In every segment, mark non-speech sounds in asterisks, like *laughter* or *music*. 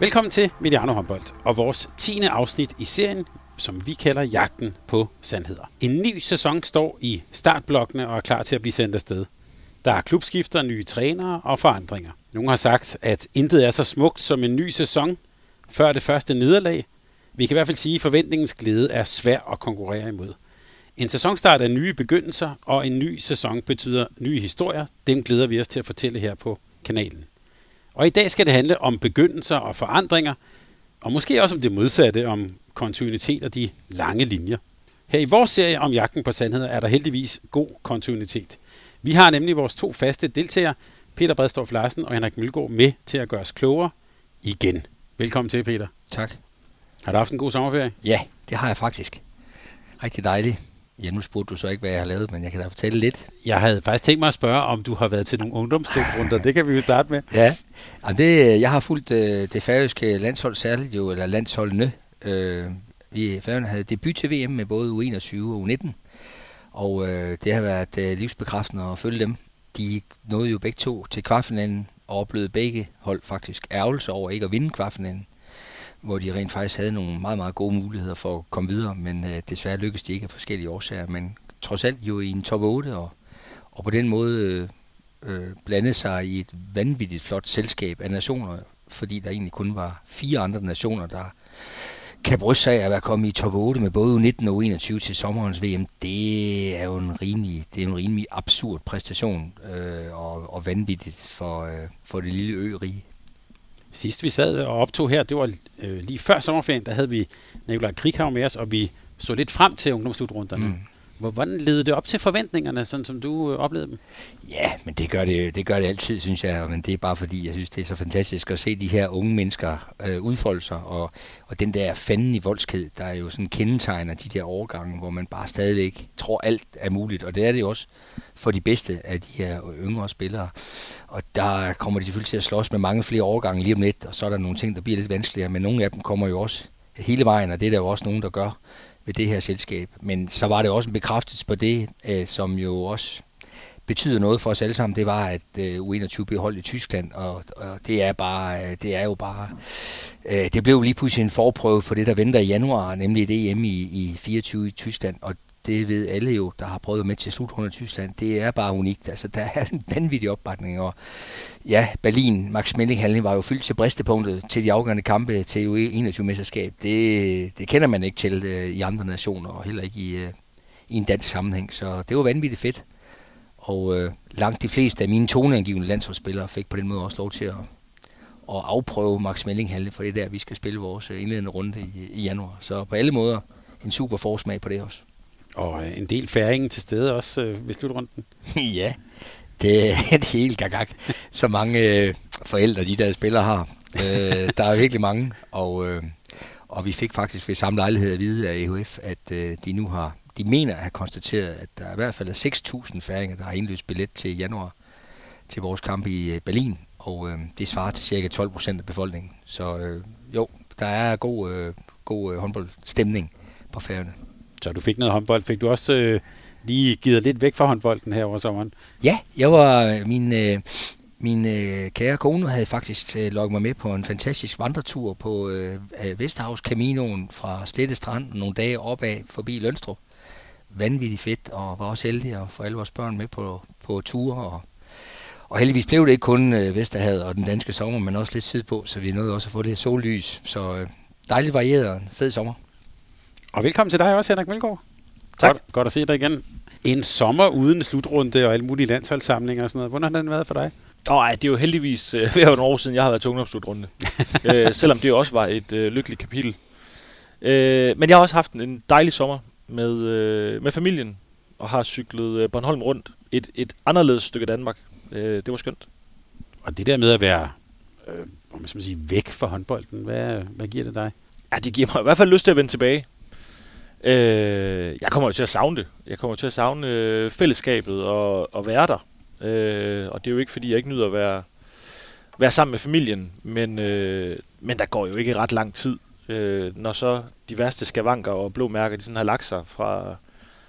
Velkommen til Mediano Håndbold og vores 10. afsnit i serien, som vi kalder Jagten på Sandheder. En ny sæson står i startblokkene og er klar til at blive sendt afsted. Der er klubskifter, nye trænere og forandringer. Nogle har sagt, at intet er så smukt som en ny sæson før det første nederlag. Vi kan i hvert fald sige, at forventningens glæde er svær at konkurrere imod. En sæsonstart er nye begyndelser, og en ny sæson betyder nye historier. Dem glæder vi os til at fortælle her på kanalen. Og i dag skal det handle om begyndelser og forandringer, og måske også om det modsatte, om kontinuitet og de lange linjer. Her i vores serie om jagten på sandheder er der heldigvis god kontinuitet. Vi har nemlig vores to faste deltagere, Peter Bredstorff Larsen og Henrik Mølgaard, med til at gøre os klogere igen. Velkommen til, Peter. Tak. Har du haft en god sommerferie? Ja, det har jeg faktisk. Rigtig dejligt. Ja, nu spurgte du så ikke, hvad jeg har lavet, men jeg kan da fortælle lidt. Jeg havde faktisk tænkt mig at spørge, om du har været til nogle ungdomsslutrunder. *laughs* det kan vi jo starte med. Ja, og det, jeg har fulgt øh, det færøske landshold særligt jo, eller landsholdene. Øh, vi Færøerne havde debut til VM med både U21 og U19, og øh, det har været øh, livsbekræftende at følge dem. De nåede jo begge to til kvartfinalen og oplevede begge hold faktisk ærgelse over ikke at vinde kvartfinalen hvor de rent faktisk havde nogle meget, meget gode muligheder for at komme videre, men øh, desværre lykkedes de ikke af forskellige årsager, men trods alt jo i en top 8, og, og på den måde øh, øh, blandede sig i et vanvittigt flot selskab af nationer, fordi der egentlig kun var fire andre nationer, der kan bryste sig af at være kommet i top 8 med både 19 og 21 til sommerens VM, det er jo en rimelig, det er en rimelig absurd præstation øh, og, og vanvittigt for, øh, for det lille ørige Sidst vi sad og optog her, det var øh, lige før sommerferien, der havde vi Nikolaj Krighav med os, og vi så lidt frem til ungdomslutrunderne. Mm. Hvordan levede det op til forventningerne, sådan som du øh, oplevede dem? Ja, men det gør det, det gør det altid, synes jeg. Men det er bare fordi, jeg synes, det er så fantastisk at se de her unge mennesker øh, udfolde sig. Og, og den der fanden i voldsked, der er jo sådan kendetegner de der overgange, hvor man bare stadigvæk tror, alt er muligt. Og det er det jo også for de bedste af de her yngre spillere. Og der kommer de selvfølgelig til at slås med mange flere overgange lige om lidt, og så er der nogle ting, der bliver lidt vanskeligere. Men nogle af dem kommer jo også hele vejen, og det er der jo også nogen, der gør ved det her selskab. Men så var det også en bekræftelse på det, øh, som jo også betyder noget for os alle sammen, det var, at øh, U21 blev holdt i Tyskland, og, og det er bare, øh, det er jo bare, øh, det blev lige pludselig en forprøve på det, der venter i januar, nemlig det EM i, i 24 i Tyskland, og det ved alle jo, der har prøvet med til slutrunden i Tyskland. Det er bare unikt. Altså, der er en vanvittig opbakning. Og ja, Berlin, Max Melling var jo fyldt til bristepunktet til de afgørende kampe til U21-mesterskab. Det, det kender man ikke til øh, i andre nationer, og heller ikke i, øh, i en dansk sammenhæng. Så det var vanvittigt fedt. Og øh, langt de fleste af mine toneangivende landsholdsspillere fik på den måde også lov til at, at afprøve Max Melling for det der, vi skal spille vores øh, indledende runde i, i januar. Så på alle måder en super forsmag på det også. Og øh, en del færingen til stede også øh, ved slutrunden. *laughs* ja, det er *laughs* et helt gagak. Så mange øh, forældre, de der spillere har. Øh, der er virkelig mange, og, øh, og vi fik faktisk ved samme lejlighed at vide af EHF, at øh, de nu har, de mener at have konstateret, at der i hvert fald er 6.000 færinger, der har indløst billet til januar til vores kamp i øh, Berlin, og øh, det svarer til cirka 12 procent af befolkningen. Så øh, jo, der er god, øh, god øh, håndboldstemning på færgerne. Så du fik noget håndbold. Fik du også øh, lige givet lidt væk fra håndbolden her over sommeren? Ja, jeg var øh, min... Øh, min øh, kære kone havde faktisk øh, lukket mig med på en fantastisk vandretur på øh, Vesterhavs Caminoen fra Slette Strand nogle dage opad forbi Lønstrup. Vanvittigt fedt, og var også heldig at få alle vores børn med på, på ture. Og, og heldigvis blev det ikke kun øh, Vesterhavet og den danske sommer, men også lidt sydpå, så vi nåede også at få det sollys. Så øh, dejligt varieret og fed sommer. Og velkommen til dig også, Henrik Melgaard. Tak. Godt, godt at se dig igen. En sommer uden slutrunde og alle mulige landsholdssamlinger og sådan noget. Hvordan har den været for dig? Nej, det er jo heldigvis øh, *laughs* ved nogle år siden, jeg har været til ungdomsslutrunde. *laughs* øh, selvom det også var et øh, lykkeligt kapitel. Øh, men jeg har også haft en dejlig sommer. med, øh, med familien og har cyklet øh, Bornholm rundt. Et, et anderledes stykke Danmark. Øh, det var skønt. Og det der med at være øh, om man skal sige, væk fra håndbolden, hvad, hvad giver det dig? Ja, det giver mig i hvert fald lyst til at vende tilbage. Øh, jeg kommer jo til at savne det. Jeg kommer til at savne øh, fællesskabet og, og være der. Øh, og det er jo ikke, fordi jeg ikke nyder at være, være sammen med familien, men, øh, men der går jo ikke ret lang tid, øh, når så de værste skavanker og blå mærker, de sådan har lagt sig fra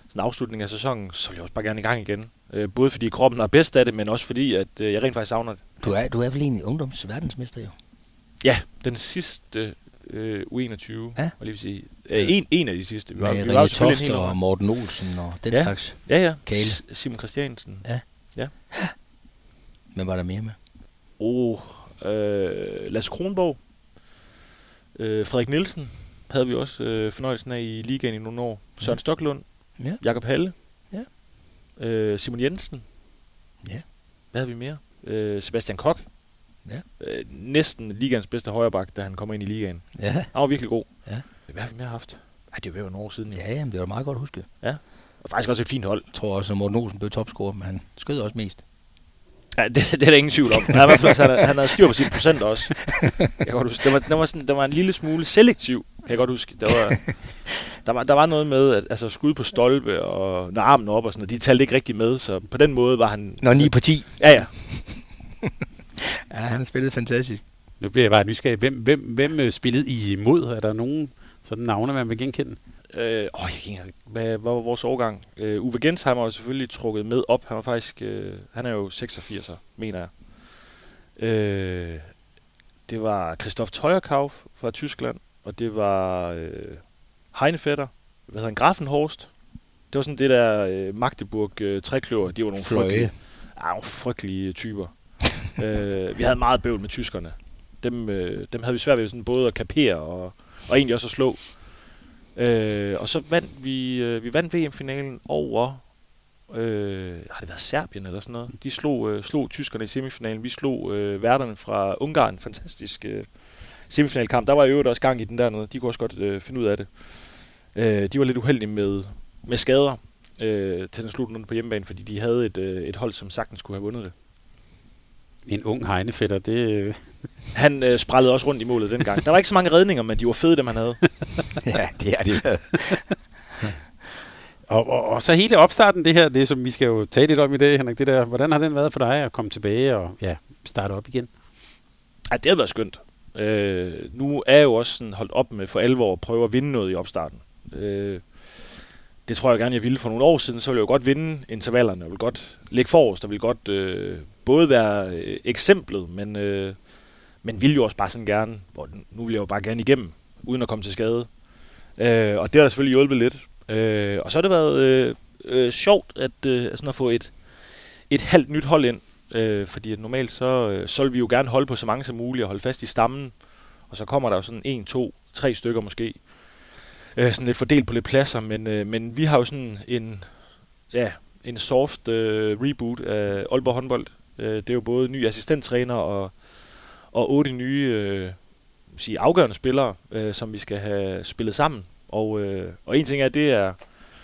sådan afslutning af sæsonen, så vil jeg også bare gerne i gang igen. Øh, både fordi kroppen er bedst af det, men også fordi, at øh, jeg rent faktisk savner det. Du er, du er vel egentlig ungdomsverdensmester jo? Ja, den sidste øh, U21, Ja. var lige vil sige. Øh, en, en af de sidste. Med vi René jo selvfølgelig en Toft og. Morten Olsen og den Ja. slags. Ja, ja. Kale. S- Simon Christiansen. Men var der mere med? Og øh, Lasse Kronborg. Øh, Frederik Nielsen havde vi også øh, fornøjelsen af i ligaen i nogle år. Søren Ja. Stoklund. Ja. Jakob Halle. Ja. Øh, Simon Jensen. Ja. Hvad havde vi mere? Øh, Sebastian Kok. Ja. Øh, næsten ligaens bedste højreback, da han kommer ind i ligaen. Ja. Han var virkelig god. Ja. Hvad har vi mere haft? Ej, det er jo nogle år siden. Jo. Ja, jamen, det var meget godt husket. Og faktisk også et fint hold. Jeg tror også, at Morten Olsen blev topscorer, men han skød også mest. Ja, det, det er der ingen tvivl om. Han, hvert fald, han, han havde styr på sine procenter også. Jeg kan godt huske. Det var, det var, sådan, det var en lille smule selektiv, kan jeg godt huske. Der var, der var, der var noget med, at altså, skud på stolpe og når armen op og sådan noget, de talte ikke rigtig med, så på den måde var han... Nå, 9 på 10. Ja, ja. Ja, han har spillet fantastisk. Nu bliver jeg bare nysgerrig. Hvem, hvem, hvem øh, spillede I imod? Er der nogen sådan navne, man vil genkende? Øh, åh, jeg kan ikke hvad, hvad var vores årgang? Øh, Uwe Gensheimer var selvfølgelig trukket med op. Han var faktisk... Øh, han er jo 86'er, mener jeg. Øh, det var Christoph Teuerkauf fra Tyskland, og det var øh, Heinevetter, hvad hedder han, Grafenhorst. Det var sådan det der øh, Magdeburg øh, trækløver, de var nogle Fløje. frygtelige, nogle frygtelige typer øh, vi havde meget bøvl med tyskerne. Dem, øh, dem havde vi svært ved sådan både at kapere og, og egentlig også at slå. Øh, og så vandt vi, øh, vi vandt VM-finalen over, øh, har det været Serbien eller sådan noget? De slog, øh, slog tyskerne i semifinalen. Vi slog øh, værterne fra Ungarn. Fantastisk øh, semifinalkamp. Der var i øvrigt også gang i den dernede. De kunne også godt øh, finde ud af det. Øh, de var lidt uheldige med, med skader øh, til den slutrunde på hjemmebane, fordi de havde et, øh, et hold, som sagtens kunne have vundet det. En ung hegnefætter, det... øh, Han øh, sprællede også rundt i målet dengang. Der var ikke så mange redninger, men de var fede, dem han havde. *laughs* ja, det er det været. *laughs* Og, og, og så hele opstarten, det her, det som vi skal jo tale lidt om i dag, Henrik, det der, hvordan har den været for dig at komme tilbage og ja, starte op igen? Ej, det har været skønt. Øh, nu er jeg jo også sådan holdt op med for alvor at prøve at vinde noget i opstarten. Øh, det tror jeg gerne, jeg ville for nogle år siden. Så ville jeg jo godt vinde intervallerne. og ville godt ligge forrest. og ville godt øh, både være øh, eksemplet, men, øh, men ville jo også bare sådan gerne, hvor nu vil jeg jo bare gerne igennem, uden at komme til skade. Øh, og det har da selvfølgelig hjulpet lidt. Øh, og så har det været øh, øh, sjovt at, øh, sådan at få et, et halvt nyt hold ind. Øh, fordi at normalt så, øh, så vil vi jo gerne holde på så mange som muligt og holde fast i stammen. Og så kommer der jo sådan en, to, tre stykker måske. Øh, sådan lidt fordelt på lidt pladser. Men, øh, men vi har jo sådan en, ja, en soft øh, reboot af Aalborg håndbold. Øh, det er jo både ny assistenttræner og, og otte nye øh, sige, afgørende spillere, øh, som vi skal have spillet sammen. Og, øh, og en ting er, det er,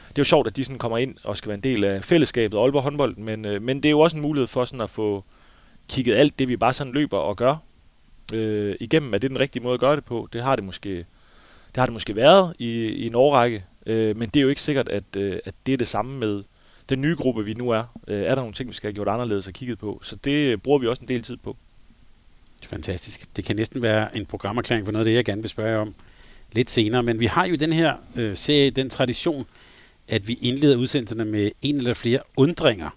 det er jo sjovt, at de sådan kommer ind og skal være en del af fællesskabet Aalborg håndbold, men, øh, men det er jo også en mulighed for sådan at få kigget alt det, vi bare sådan løber og gør øh, igennem. Er det den rigtige måde at gøre det på? Det har det måske, det har det måske været i, i en årrække, øh, men det er jo ikke sikkert, at, øh, at det er det samme med den nye gruppe, vi nu er. Øh, er der nogle ting, vi skal have gjort anderledes og kigget på? Så det øh, bruger vi også en del tid på. Fantastisk. Det kan næsten være en programerklæring for noget af det, jeg gerne vil spørge jer om lidt senere. Men vi har jo den her øh, serie, den tradition, at vi indleder udsendelserne med en eller flere undringer.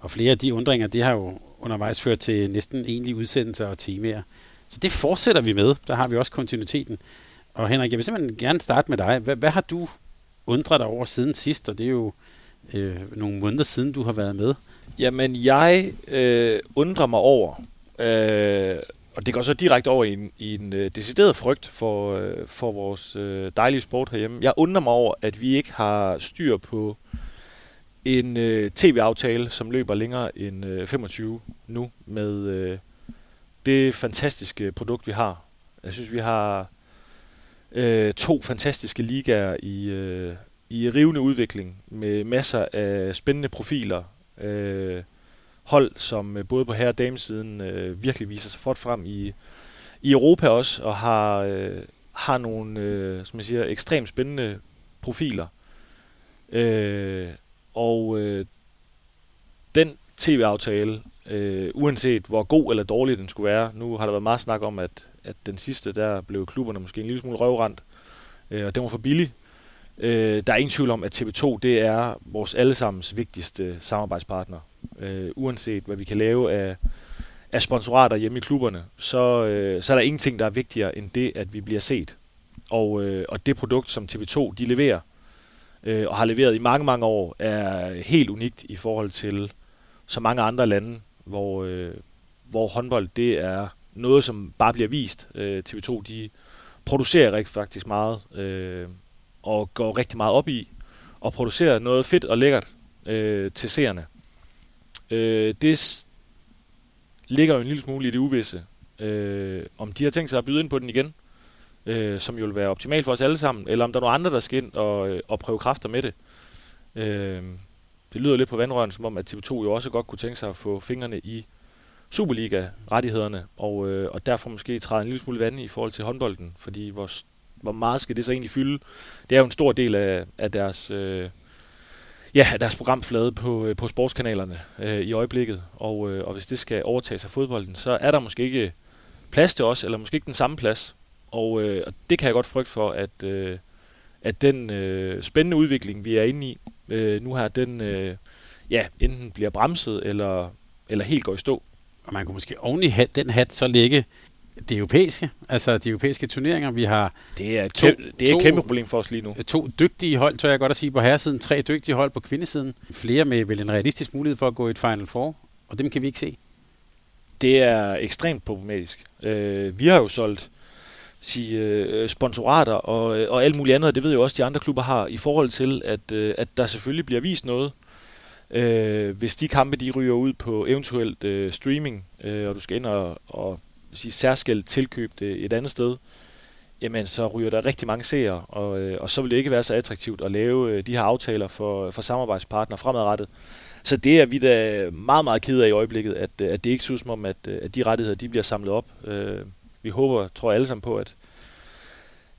Og flere af de undringer, det har jo undervejs ført til næsten egentlige udsendelser og temaer. Så det fortsætter vi med. Der har vi også kontinuiteten. Og Henrik, jeg vil simpelthen gerne starte med dig. Hvad, hvad har du undret dig over siden sidst? Og det er jo øh, nogle måneder siden, du har været med. Jamen, jeg øh, undrer mig over, øh, og det går så direkte over i en, i en øh, decideret frygt for, øh, for vores øh, dejlige sport herhjemme. Jeg undrer mig over, at vi ikke har styr på en øh, tv-aftale, som løber længere end øh, 25 nu, med øh, det fantastiske produkt, vi har. Jeg synes, vi har øh, to fantastiske ligaer i, øh, i rivende udvikling med masser af spændende profiler. Øh, hold, som øh, både på herre- og damesiden øh, virkelig viser sig fort frem i, i Europa også, og har, øh, har nogle øh, som jeg siger, ekstremt spændende profiler. Øh, og øh, den tv-aftale, øh, uanset hvor god eller dårlig den skulle være, nu har der været meget snak om, at, at den sidste, der blev klubberne måske en lille smule røvrendt, øh, og den var for billig. Øh, der er ingen tvivl om, at TV2 det er vores allesammens vigtigste samarbejdspartner. Øh, uanset hvad vi kan lave af, af sponsorater hjemme i klubberne, så, øh, så er der ingenting, der er vigtigere end det, at vi bliver set. Og, øh, og det produkt, som TV2 de leverer, øh, og har leveret i mange, mange år, er helt unikt i forhold til så mange andre lande, hvor, øh, hvor håndbold det er noget, som bare bliver vist. Øh, TV2 de producerer rigtig faktisk meget, øh, og går rigtig meget op i, og producerer noget fedt og lækkert øh, til seerne. Øh, det ligger jo en lille smule i det uvisse, øh, om de har tænkt sig at byde ind på den igen, øh, som jo vil være optimalt for os alle sammen, eller om der er nogle andre, der skal ind og, øh, og prøve kræfter med det. Øh, det lyder lidt på vandrøren, som om at TV2 jo også godt kunne tænke sig at få fingrene i Superliga-rettighederne, og, øh, og derfor måske træde en lille smule vand i forhold til håndbolden, fordi hvor, hvor meget skal det så egentlig fylde? Det er jo en stor del af, af deres... Øh, ja, deres programflade på, øh, på sportskanalerne øh, i øjeblikket. Og, øh, og hvis det skal overtages af fodbolden, så er der måske ikke plads til os, eller måske ikke den samme plads. Og, øh, og det kan jeg godt frygte for, at, øh, at den øh, spændende udvikling, vi er inde i øh, nu her, den øh, ja, enten bliver bremset, eller, eller helt går i stå. Og man kunne måske oven i hat, den hat så lægge det europæiske, altså de europæiske turneringer. Vi har det er, to, det er et kæmpe problem for os lige nu. To dygtige hold, tør jeg godt at sige, på herresiden. Tre dygtige hold på kvindesiden. Flere med vel en realistisk mulighed for at gå i et Final Four, og dem kan vi ikke se. Det er ekstremt problematisk. Øh, vi har jo solgt sige, øh, sponsorater og, øh, og alt muligt andet, det ved jeg også, de andre klubber har, i forhold til, at, øh, at der selvfølgelig bliver vist noget. Øh, hvis de kampe, de ryger ud på eventuelt øh, streaming, øh, og du skal ind og, og sige, særskilt tilkøbe det et andet sted, jamen så ryger der rigtig mange seere, og, øh, og så vil det ikke være så attraktivt at lave øh, de her aftaler for, for samarbejdspartnere fremadrettet. Så det er vi da meget, meget kede af i øjeblikket, at, at det ikke synes som om, at, at de rettigheder de bliver samlet op. Øh, vi håber, tror alle sammen på, at,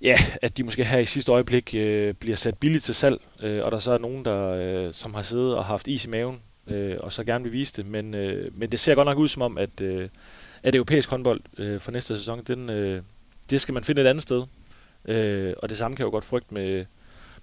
ja, at de måske her i sidste øjeblik øh, bliver sat billigt til salg, øh, og der så er nogen, der øh, som har siddet og haft is i maven, øh, og så gerne vil vise det. Men, øh, men det ser godt nok ud som om, at, øh, at europæisk håndbold øh, for næste sæson, den, øh, det skal man finde et andet sted. Øh, og det samme kan jeg jo godt frygte med,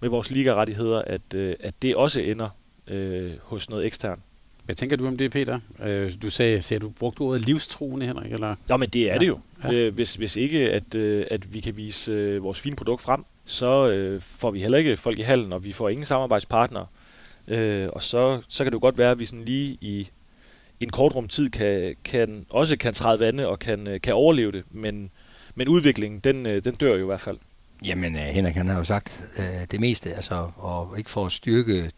med vores ligarettigheder, at, øh, at det også ender øh, hos noget ekstern. Hvad tænker du om det, Peter? Øh, du sagde, sagde du brugte ordet livstruende, Henrik? Eller? Ja, men det er ja. det jo. Ja. Øh, hvis, hvis ikke, at, øh, at vi kan vise øh, vores fine produkt frem, så øh, får vi heller ikke folk i halen, og vi får ingen samarbejdspartnere. Øh, og så, så kan det jo godt være, at vi sådan lige i en kort rum tid kan, kan, også kan træde vande og kan, kan overleve det, men, men udviklingen, den, den dør jo i hvert fald. Jamen, Henrik han har jo sagt øh, det meste, altså, og ikke for at styrke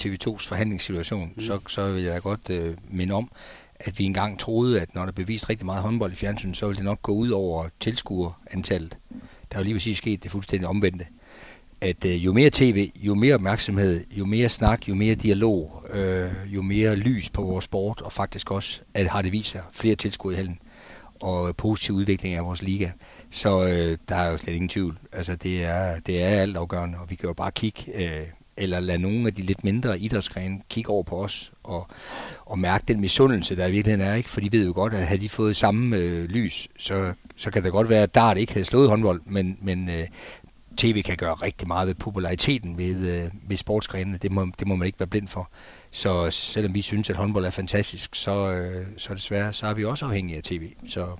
TV2's forhandlingssituation, mm. så, så vil jeg godt øh, minde om, at vi engang troede, at når der blev vist rigtig meget håndbold i fjernsynet, så ville det nok gå ud over tilskuerantallet. Der er jo lige præcis sket det fuldstændig omvendte. At øh, jo mere tv, jo mere opmærksomhed, jo mere snak, jo mere dialog, øh, jo mere lys på vores sport, og faktisk også, at har det vist sig flere tilskuere i halen, og positiv udvikling af vores liga. Så øh, der er jo slet ingen tvivl. Altså, det er, det er alt afgørende, og vi kan jo bare kigge øh, eller lade nogle af de lidt mindre idrætsgrene kigge over på os og, og mærke den misundelse, der i virkeligheden er. Ikke? For de ved jo godt, at havde de fået samme øh, lys, så, så kan det godt være, at Dart ikke havde slået håndbold, men, men øh, tv kan gøre rigtig meget ved populariteten ved, øh, ved sportsgrenene. Det må, det må man ikke være blind for. Så selvom vi synes, at håndbold er fantastisk, så, øh, så desværre så er vi også afhængige af tv. Så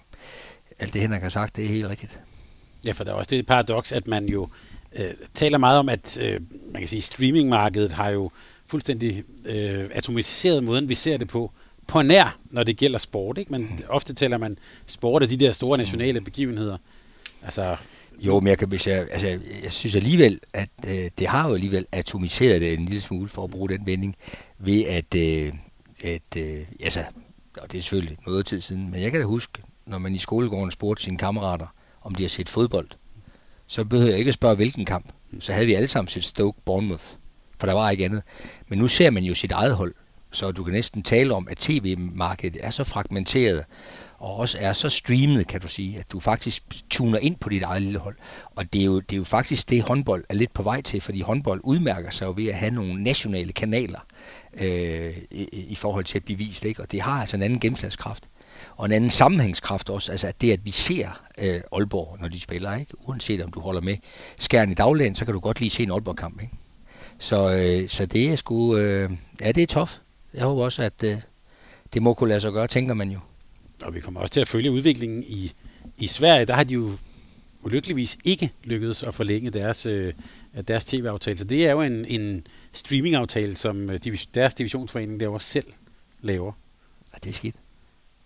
alt det, Henrik har sagt, det er helt rigtigt. Ja, for der er også det paradoks, at man jo øh, taler meget om, at øh, man kan sige, streamingmarkedet har jo fuldstændig øh, atomiseret måden, vi ser det på, på nær, når det gælder sport. Ikke? Men mm. ofte taler man sport af de der store nationale mm. begivenheder. Altså, jo, men jeg, kan, hvis jeg, altså, jeg synes alligevel, at øh, det har jo alligevel atomiseret det en lille smule, for at bruge den vending, ved at, øh, at øh, altså, og det er selvfølgelig noget tid siden, men jeg kan da huske, når man i skolegården spurgte sine kammerater, om de har set fodbold, så behøver jeg ikke at spørge, hvilken kamp. så havde vi alle sammen set Stoke Bournemouth, for der var ikke andet. Men nu ser man jo sit eget hold, så du kan næsten tale om, at tv-markedet er så fragmenteret, og også er så streamet, kan du sige, at du faktisk tuner ind på dit eget lille hold. Og det er jo, det er jo faktisk det, håndbold er lidt på vej til, fordi håndbold udmærker sig jo ved at have nogle nationale kanaler øh, i, i forhold til at blive vist, ikke? og det har altså en anden gennemslagskraft. Og en anden sammenhængskraft også, altså at det, at vi ser øh, Aalborg, når de spiller, ikke? uanset om du holder med skærn i dagligdagen, så kan du godt lige se en Aalborg-kamp. Ikke? Så, øh, så det er sgu, øh, ja det er tof. Jeg håber også, at øh, det må kunne lade sig gøre, tænker man jo. Og vi kommer også til at følge udviklingen i, i Sverige. Der har de jo ulykkeligvis ikke lykkedes at forlænge deres, øh, deres tv-aftale. Så det er jo en, en streaming-aftale, som øh, deres divisionsforening laver selv laver. Ja, det er skidt.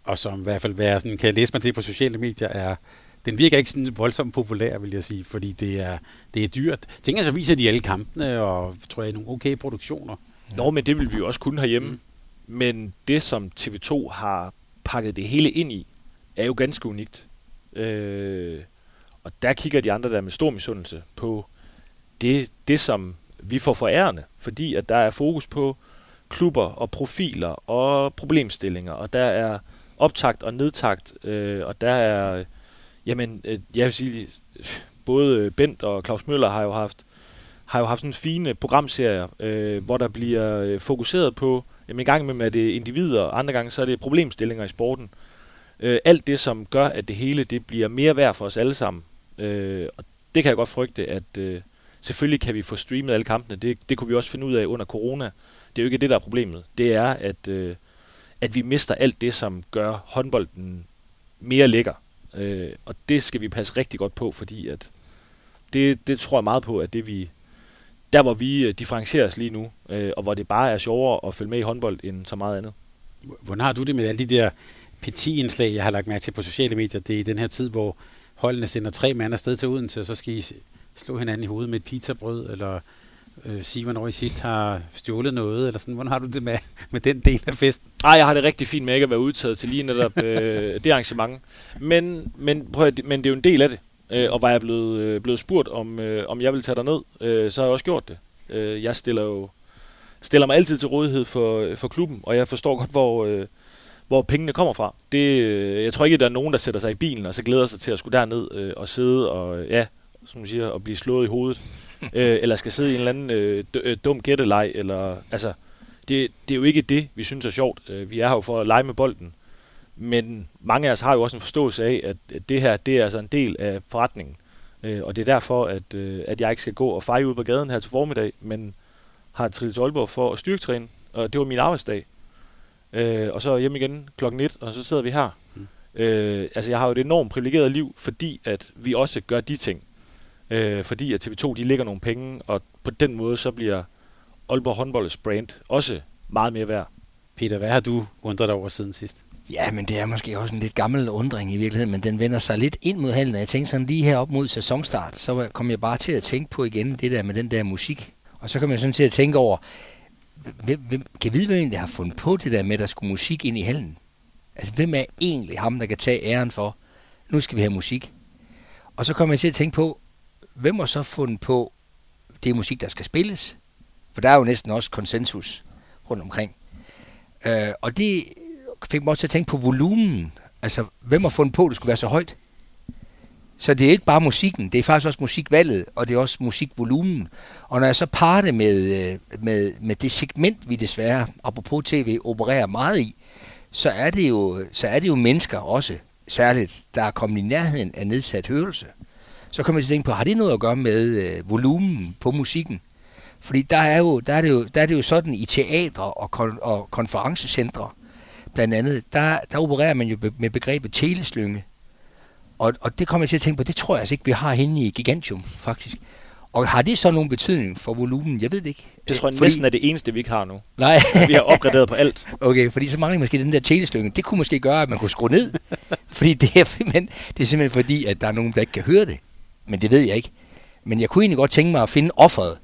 Og som i hvert fald være sådan, kan læse mig til på sociale medier, er, den virker ikke sådan voldsomt populær, vil jeg sige, fordi det er, det er dyrt. Tænker altså, så viser de alle kampene, og tror jeg, nogle okay produktioner. Nå, men det vil vi jo også kunne herhjemme. Mm. Men det, som TV2 har pakket det hele ind i, er jo ganske unikt. Øh, og der kigger de andre der med stor misundelse på det, det, som vi får forærende, fordi at der er fokus på klubber og profiler og problemstillinger, og der er optakt og nedtakt, øh, og der er, jamen, øh, jeg vil sige, både Bent og Claus Møller har jo haft har jo haft sådan fine programserier, øh, hvor der bliver øh, fokuseret på, jamen en gang med er det individer, og andre gange så er det problemstillinger i sporten. Øh, alt det, som gør, at det hele det bliver mere værd for os alle sammen. Øh, og det kan jeg godt frygte, at øh, selvfølgelig kan vi få streamet alle kampene. Det, det kunne vi også finde ud af under corona. Det er jo ikke det, der er problemet. Det er, at, øh, at vi mister alt det, som gør håndbolden mere lækker. Øh, og det skal vi passe rigtig godt på, fordi at det, det tror jeg meget på, at det vi, der hvor vi differencierer differentierer os lige nu, øh, og hvor det bare er sjovere at følge med i håndbold end så meget andet. Hvordan har du det med alle de der PT-indslag, jeg har lagt mærke til på sociale medier? Det er i den her tid, hvor holdene sender tre mand afsted til Odense, og så skal I slå hinanden i hovedet med et pizzabrød, eller øh, sige, hvornår I sidst har stjålet noget, eller sådan. Hvordan har du det med, med den del af festen? Ej, jeg har det rigtig fint med ikke at være udtaget til lige netop øh, *laughs* det arrangement. Men, men, prøv at, men det er jo en del af det. Øh, og var jeg blevet, øh, blevet spurgt, om, øh, om jeg ville tage dig ned, øh, så har jeg også gjort det. Øh, jeg stiller jo stiller mig altid til rådighed for, for klubben, og jeg forstår godt, hvor, øh, hvor pengene kommer fra. Det, øh, jeg tror ikke, der er nogen, der sætter sig i bilen og så glæder sig til at skulle derned øh, og sidde og, ja, som man siger, og blive slået i hovedet. *laughs* øh, eller skal sidde i en eller anden øh, øh, dum gætteleg. Eller, altså, det, det er jo ikke det, vi synes er sjovt. Øh, vi er her jo for at lege med bolden. Men mange af os har jo også en forståelse af, at det her det er altså en del af forretningen. Øh, og det er derfor, at, at jeg ikke skal gå og feje ud på gaden her til formiddag, men har trillet til Aalborg for at styrketræne. Og det var min arbejdsdag. Øh, og så hjem igen klokken 1, og så sidder vi her. Mm. Øh, altså jeg har jo et enormt privilegeret liv, fordi at vi også gør de ting. Øh, fordi at TV2 de lægger nogle penge, og på den måde så bliver Aalborg håndbolds brand også meget mere værd. Peter, hvad har du undret dig over siden sidst? Ja, men det er måske også en lidt gammel undring i virkeligheden, men den vender sig lidt ind mod halen. Jeg tænkte sådan lige her op mod sæsonstart, så kom jeg bare til at tænke på igen det der med den der musik. Og så kom jeg sådan til at tænke over, hvem, hvem, kan vide, hvem der har fundet på det der med, at der skulle musik ind i hallen? Altså, hvem er egentlig ham, der kan tage æren for, nu skal vi have musik? Og så kom jeg til at tænke på, hvem har så fundet på, det er musik, der skal spilles? For der er jo næsten også konsensus rundt omkring. Øh, og det fik mig også til at tænke på volumen. Altså, hvem har fundet på, at det skulle være så højt? Så det er ikke bare musikken, det er faktisk også musikvalget, og det er også musikvolumen. Og når jeg så parer det med, øh, med, med det segment, vi desværre, apropos tv, opererer meget i, så er det jo, så er det jo mennesker også, særligt, der er kommet i nærheden af nedsat hørelse. Så kommer jeg til at tænke på, har det noget at gøre med øh, volumen på musikken? Fordi der er, jo, der, er det jo, der er det jo sådan i teatre og, kon- og konferencecentre, blandt andet, der, der opererer man jo med begrebet teleslynge. Og, og det kommer jeg til at tænke på, det tror jeg altså ikke, vi har henne i Gigantium, faktisk. Og har det så nogen betydning for volumen? Jeg ved det ikke. Det tror jeg fordi... næsten er det eneste, vi ikke har nu. Nej. vi har opgraderet på alt. *laughs* Okay, fordi så mangler måske den der teleslynge. Det kunne måske gøre, at man kunne skrue ned. *laughs* fordi det er, simpelthen, det er simpelthen fordi, at der er nogen, der ikke kan høre det. Men det ved jeg ikke. Men jeg kunne egentlig godt tænke mig at finde offeret,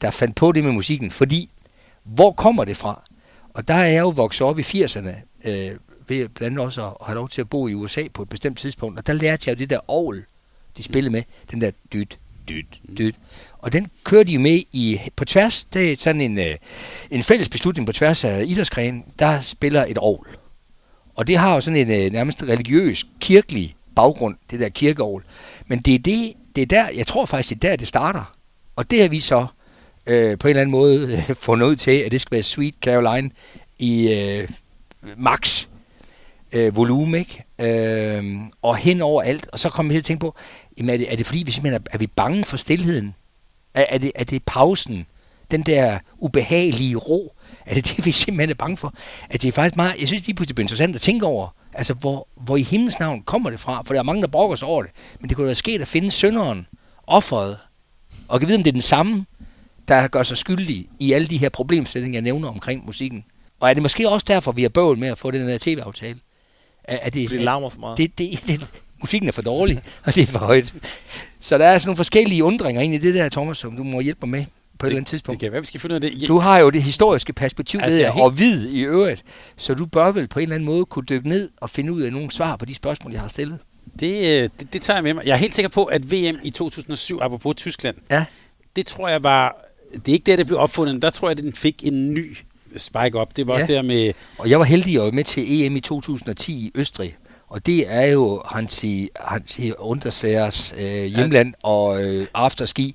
der fandt på det med musikken. Fordi, hvor kommer det fra? Og der er jeg jo vokset op i 80'erne øh, ved blandt andet også at have lov til at bo i USA på et bestemt tidspunkt, og der lærte jeg jo det der ovl, de spillede med, den der dyt, dyt, dyt. Og den kører de med i, på tværs, det er sådan en, øh, en fælles beslutning på tværs af idrætsgrenen, der spiller et ovl. Og det har jo sådan en øh, nærmest religiøs, kirkelig baggrund, det der kirkeovl. Men det er, det, det er der, jeg tror faktisk, det er der, det starter. Og det har vi så øh, på en eller anden måde øh, *laughs* fundet ud til, at det skal være Sweet Caroline i øh, max øh, volumen, ikke? Øh, og hen over alt. Og så kommer jeg til at tænke på, jamen er, det, er det fordi, vi simpelthen er, er vi bange for stillheden? Er, er, det, er det pausen? Den der ubehagelige ro? Er det det, *laughs* vi simpelthen er bange for? At det er faktisk meget, jeg synes lige pludselig, det er interessant at tænke over, altså hvor, hvor i himlens navn kommer det fra? For der er mange, der brokker sig over det. Men det kunne være sket at finde synderen, offeret, og kan vide, om det er den samme, der gør sig skyldig i alle de her problemstillinger, jeg nævner omkring musikken. Og er det måske også derfor, vi har bøvl med at få den der tv-aftale? Er, er det, Det larmer for meget. det, det, det, musikken er for dårlig, og det er for højt. Så der er sådan nogle forskellige undringer ind i det der, Thomas, som du må hjælpe mig med på et eller andet Det tidspunkt. kan være, vi skal finde ud af det. Du har jo det historiske perspektiv, Altså, altså, jeg jeg, og vid i øvrigt, så du bør vel på en eller anden måde kunne dykke ned og finde ud af nogle svar på de spørgsmål, jeg har stillet. Det, øh, det, det tager jeg med mig. Jeg er helt sikker på, at VM i 2007, apropos Tyskland, Ja. det tror jeg var... Det er ikke der, det blev opfundet, men der tror jeg, at den fik en ny spike op. Det var Ja. også der med... Og jeg var heldig at være med til EM i 2010 i Østrig. Og det er jo Hansi, Hansi Untersagers øh, hjemland og øh, afterski.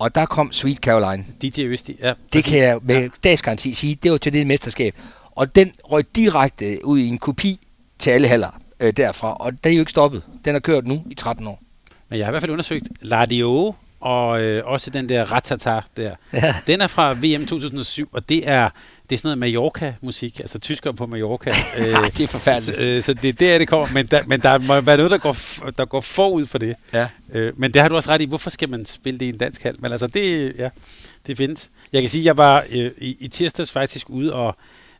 Og der kom Sweet Caroline. DJ Østi. Ja, Det præcis. kan jeg med dagsgaranti sige, det var til det mesterskab. Og den røg direkte ud i en kopi til alle haller øh, derfra. Og den er jo ikke stoppet. Den har kørt nu i 13 år. Men jeg har i hvert fald undersøgt Ladio og øh, også den der Ratata der. Ja. Den er fra VM 2007, og det er, det er sådan noget Mallorca-musik, altså tyskere på Mallorca. *laughs* øh, det er forfærdeligt. Så, øh, så det er der, det kommer. Men der, men der må være noget, der går, der går forud for det. Ja. Øh, men det har du også ret i. Hvorfor skal man spille det i en dansk hal? Men altså, det, ja, det findes. Jeg kan sige, at jeg var øh, i, i tirsdags faktisk ude og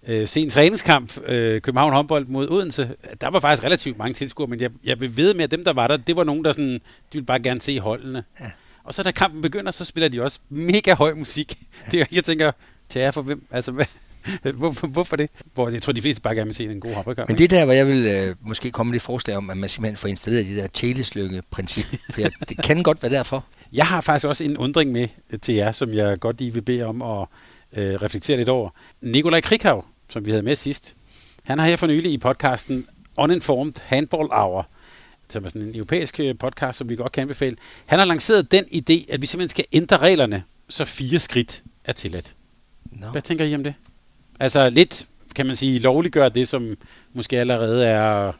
øh, se en træningskamp, øh, København håndbold mod Odense. Der var faktisk relativt mange tilskuere, men jeg, jeg vil ved med, at dem, der var der, det var nogen, der sådan, de ville bare gerne se holdene. Ja. Og så da kampen begynder, så spiller de også mega høj musik. Det, jeg tænker, til jer for hvem? Altså, hvad, *laughs* hvorfor, hvorfor det? Hvor jeg tror, de fleste bare gerne vil se en god håndboldkamp. Men det er der, hvor jeg vil øh, måske komme med det forslag om, at man simpelthen får installeret det der. *laughs* For jeg, det kan godt være derfor. Jeg har faktisk også en undring med øh, til jer, som jeg godt lige vil bede om at øh, reflektere lidt over. Nikolaj Krikhav, som vi havde med sidst, han har her for nylig i podcasten Uninformed Handball Hour, som er sådan en europæisk øh, podcast, som vi godt kan anbefale. Han har lanceret den idé, at vi simpelthen skal ændre reglerne, så fire skridt er tilladt. Nå. Hvad tænker I om det? Altså lidt, kan man sige, lovliggøre det, som måske allerede er...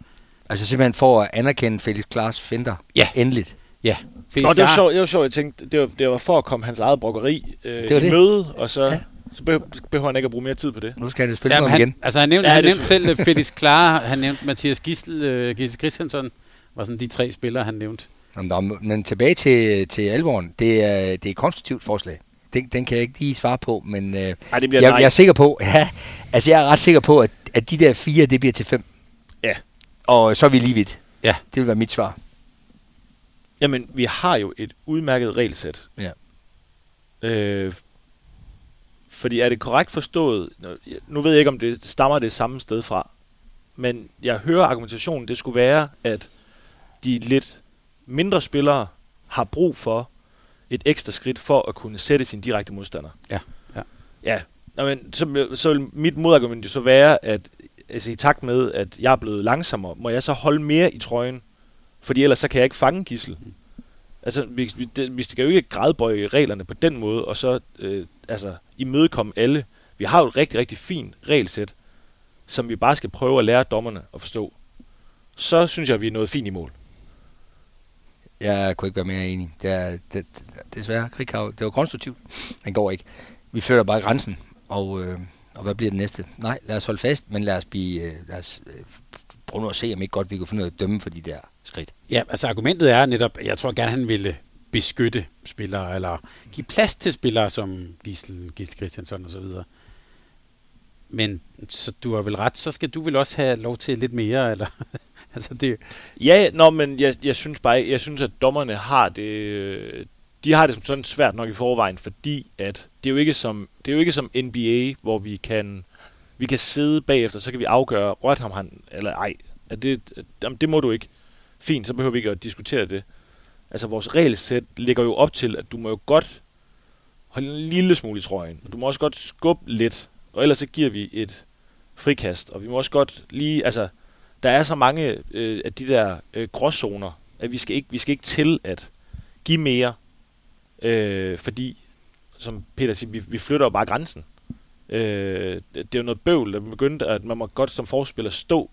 Altså simpelthen for at anerkende Felix Klaas Fender. Ja. Endeligt. Ja, Felix Og det var sjovt, det var sjovt, jeg tænkte, det var, det var for at komme hans eget brokkeri øh, Det var i det. møde, og så, Ja. så behøver, han ikke at bruge mere tid på det. Nu skal han jo spille Ja, ham han, igen. altså han nævnte, Ja, han nævnte selv uh, Felix Klar, han nævnte Mathias Gistel, uh, Gistel Christiansson, var sådan de tre spillere, han nævnte. Nå, men tilbage til, til alvoren. Det er, det er et konstruktivt forslag. Den, den kan jeg ikke lige svare på, men øh, Nej, det bliver jeg, nej. jeg er sikker på, *laughs* ja, altså jeg er ret sikker på, at, at de der fire, det bliver til fem. Ja. Og så er vi lige vidt. Ja. Det vil være mit svar. Jamen, vi har jo et udmærket regelsæt. Ja. Øh, fordi er det korrekt forstået, nu ved jeg ikke, om det stammer det samme sted fra, men jeg hører argumentationen, det skulle være, at de lidt mindre spillere har brug for et ekstra skridt for at kunne sætte sin direkte modstander. Ja, ja. Ja, Nå, men så, så vil mit modargument jo så være, at altså, i takt med, at jeg er blevet langsommere, må jeg så holde mere i trøjen, fordi ellers så kan jeg ikke fange gissel. Altså, vi, vi, det, vi skal jo ikke gradbøje reglerne på den måde, og så øh, altså, imødekomme alle. Vi har jo et rigtig, rigtig fint regelsæt, som vi bare skal prøve at lære dommerne at forstå. Så synes jeg, vi er nået fint i mål. Jeg kunne ikke være mere enig. Det er, det, desværre, Krighav, det var konstruktivt. Den går ikke. Vi flytter bare grænsen, og, øh, og hvad bliver det næste? Nej, lad os holde fast, men lad os, blive, øh, lad os øh, prøve nu at se, om ikke godt vi kan finde ud af at dømme for de der skridt. Ja, altså argumentet er netop, jeg tror gerne, han ville beskytte spillere, eller give plads til spillere som Gisel, Gisel Christiansson og så videre. Men så du har vel ret, så skal du vel også have lov til lidt mere, eller? *laughs* altså det, Ja, nå, men jeg, jeg synes bare, jeg synes, at dommerne har det, øh, de har det som sådan svært nok i forvejen, fordi at det er jo ikke som, det er jo ikke som NBA, hvor vi kan, vi kan sidde bagefter, så kan vi afgøre, rørte ham han, eller ej, at det, jamen, det må du ikke. Fint, så behøver vi ikke at diskutere det. Altså vores regelsæt ligger jo op til, at du må jo godt holde en lille smule i trøjen. Og du må også godt skubbe lidt, og ellers så giver vi et frikast. Og vi må også godt lige, altså, der er så mange øh, af de der øh, gråzoner, at vi skal, ikke, vi skal ikke til at give mere, øh, fordi, som Peter siger, vi, vi flytter jo bare grænsen. Øh, det, er jo noget bøvl, der begyndte, at man må godt som forspiller stå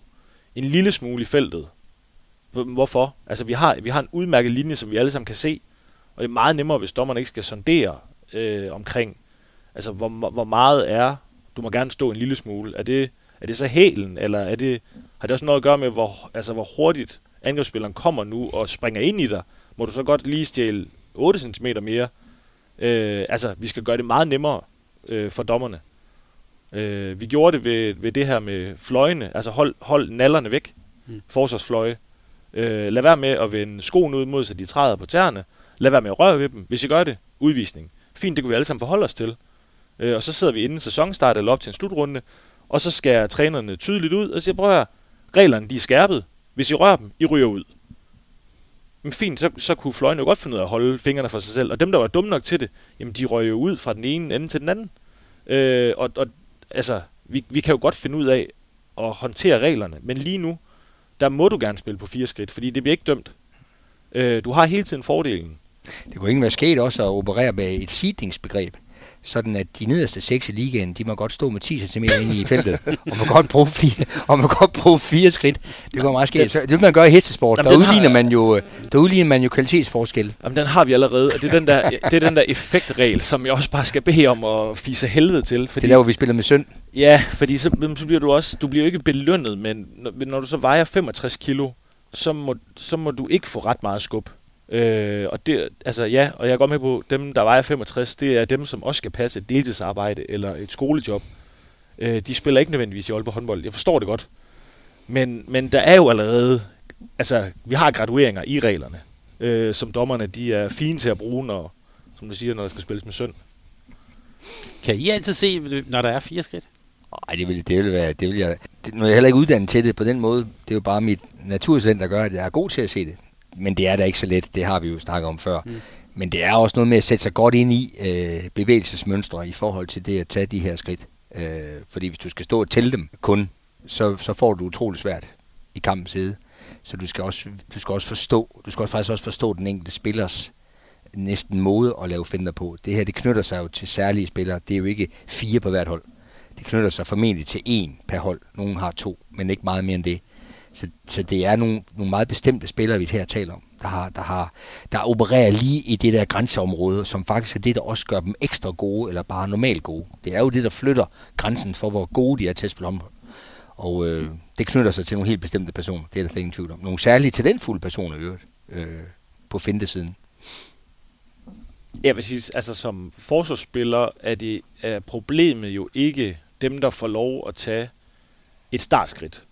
en lille smule i feltet. Hvorfor? Altså, vi har, vi har en udmærket linje, som vi alle sammen kan se, og det er meget nemmere, hvis dommerne ikke skal sondere øh, omkring, altså, hvor, hvor meget er, du må gerne stå en lille smule. Er det, er det så hælen, eller er det, har det også noget at gøre med, hvor, altså, hvor hurtigt angrebsspilleren kommer nu og springer ind i dig? Må du så godt lige stjæle 8 cm mere? Øh, altså, vi skal gøre det meget nemmere øh, for dommerne. Øh, vi gjorde det ved, ved det her med fløjene, altså hold, hold nallerne væk, mm. forsvarsfløje. Øh, lad være med at vende skoen ud mod, så de træder på tæerne. Lad være med at røre ved dem. Hvis I gør det, udvisning. Fint, det kan vi alle sammen forholde os til. Øh, og så sidder vi inden sæsonstart eller op til en slutrunde, og så skærer trænerne tydeligt ud og siger, prøv at reglerne de er skærpet. Hvis I rører dem, I ryger ud. Men fint, så, så kunne fløjene jo godt finde ud af at holde fingrene for sig selv. Og dem, der var dumme nok til det, jamen de røg jo ud fra den ene ende til den anden. Øh, og, og altså, vi, vi kan jo godt finde ud af at håndtere reglerne, men lige nu, der må du gerne spille på fire skridt, fordi det bliver ikke dømt. Øh, du har hele tiden fordelen. Det kunne ikke være sket også at operere med et seedingsbegreb sådan at de nederste seks i ligaen, de må godt stå med 10 cm ind i feltet, og må godt bruge fire, og må godt bruge fire skridt. Det går meget. Så det vil man gøre i hestesport. Jamen, der udligner, har, man jo, der udligner man jo kvalitetsforskel. Jamen, den har vi allerede, og det er den der, det er den der effektregel, som jeg også bare skal bede om at fise helvede til. Fordi, det er der, hvor vi spiller med synd. Ja, fordi så, så bliver du også, du bliver ikke belønnet, men når, når du så vejer 65 kilo, så må, så må du ikke få ret meget skub. Øh, og det, altså ja, og jeg er godt med på, dem der vejer 65, det er dem, som også skal passe et deltidsarbejde eller et skolejob. Øh, de spiller ikke nødvendigvis i Aalborg håndbold. Jeg forstår det godt. Men, men der er jo allerede, altså vi har gradueringer i reglerne, øh, som dommerne de er fine til at bruge, når, som du siger, når der skal spilles med søn. Kan I altid se, når der er fire skridt? Nej, det vil, det vil være, det vil jeg, det, nu er jeg heller ikke uddannet til det på den måde. Det er jo bare mit naturtalent, der gør, at jeg er god til at se det men det er da ikke så let, det har vi jo snakket om før. Mm. Men det er også noget med at sætte sig godt ind i øh, bevægelsesmønstre i forhold til det at tage de her skridt. Øh, fordi hvis du skal stå og tælle dem kun, så, så får du utrolig svært i kampens side. Så du skal også, du skal også forstå, du skal også faktisk også forstå den enkelte spillers næsten måde at lave finder på. Det her, det knytter sig jo til særlige spillere. Det er jo ikke fire på hvert hold. Det knytter sig formentlig til en per hold. Nogle har to, men ikke meget mere end det. Så, så det er nogle, nogle meget bestemte spillere, vi her taler om, der, har, der, har, der opererer lige i det der grænseområde, som faktisk er det, der også gør dem ekstra gode, eller bare normalt gode. Det er jo det, der flytter grænsen for, hvor gode de er til at spille håndbold. Og øh, det knytter sig til nogle helt bestemte personer, det er der slet ingen tvivl om. Nogle særlige talentfulde personer i øvrigt, øh, på fintesiden. Jeg vil sige, altså som forsvarsspiller er, det, er problemet jo ikke dem, der får lov at tage et startskridt.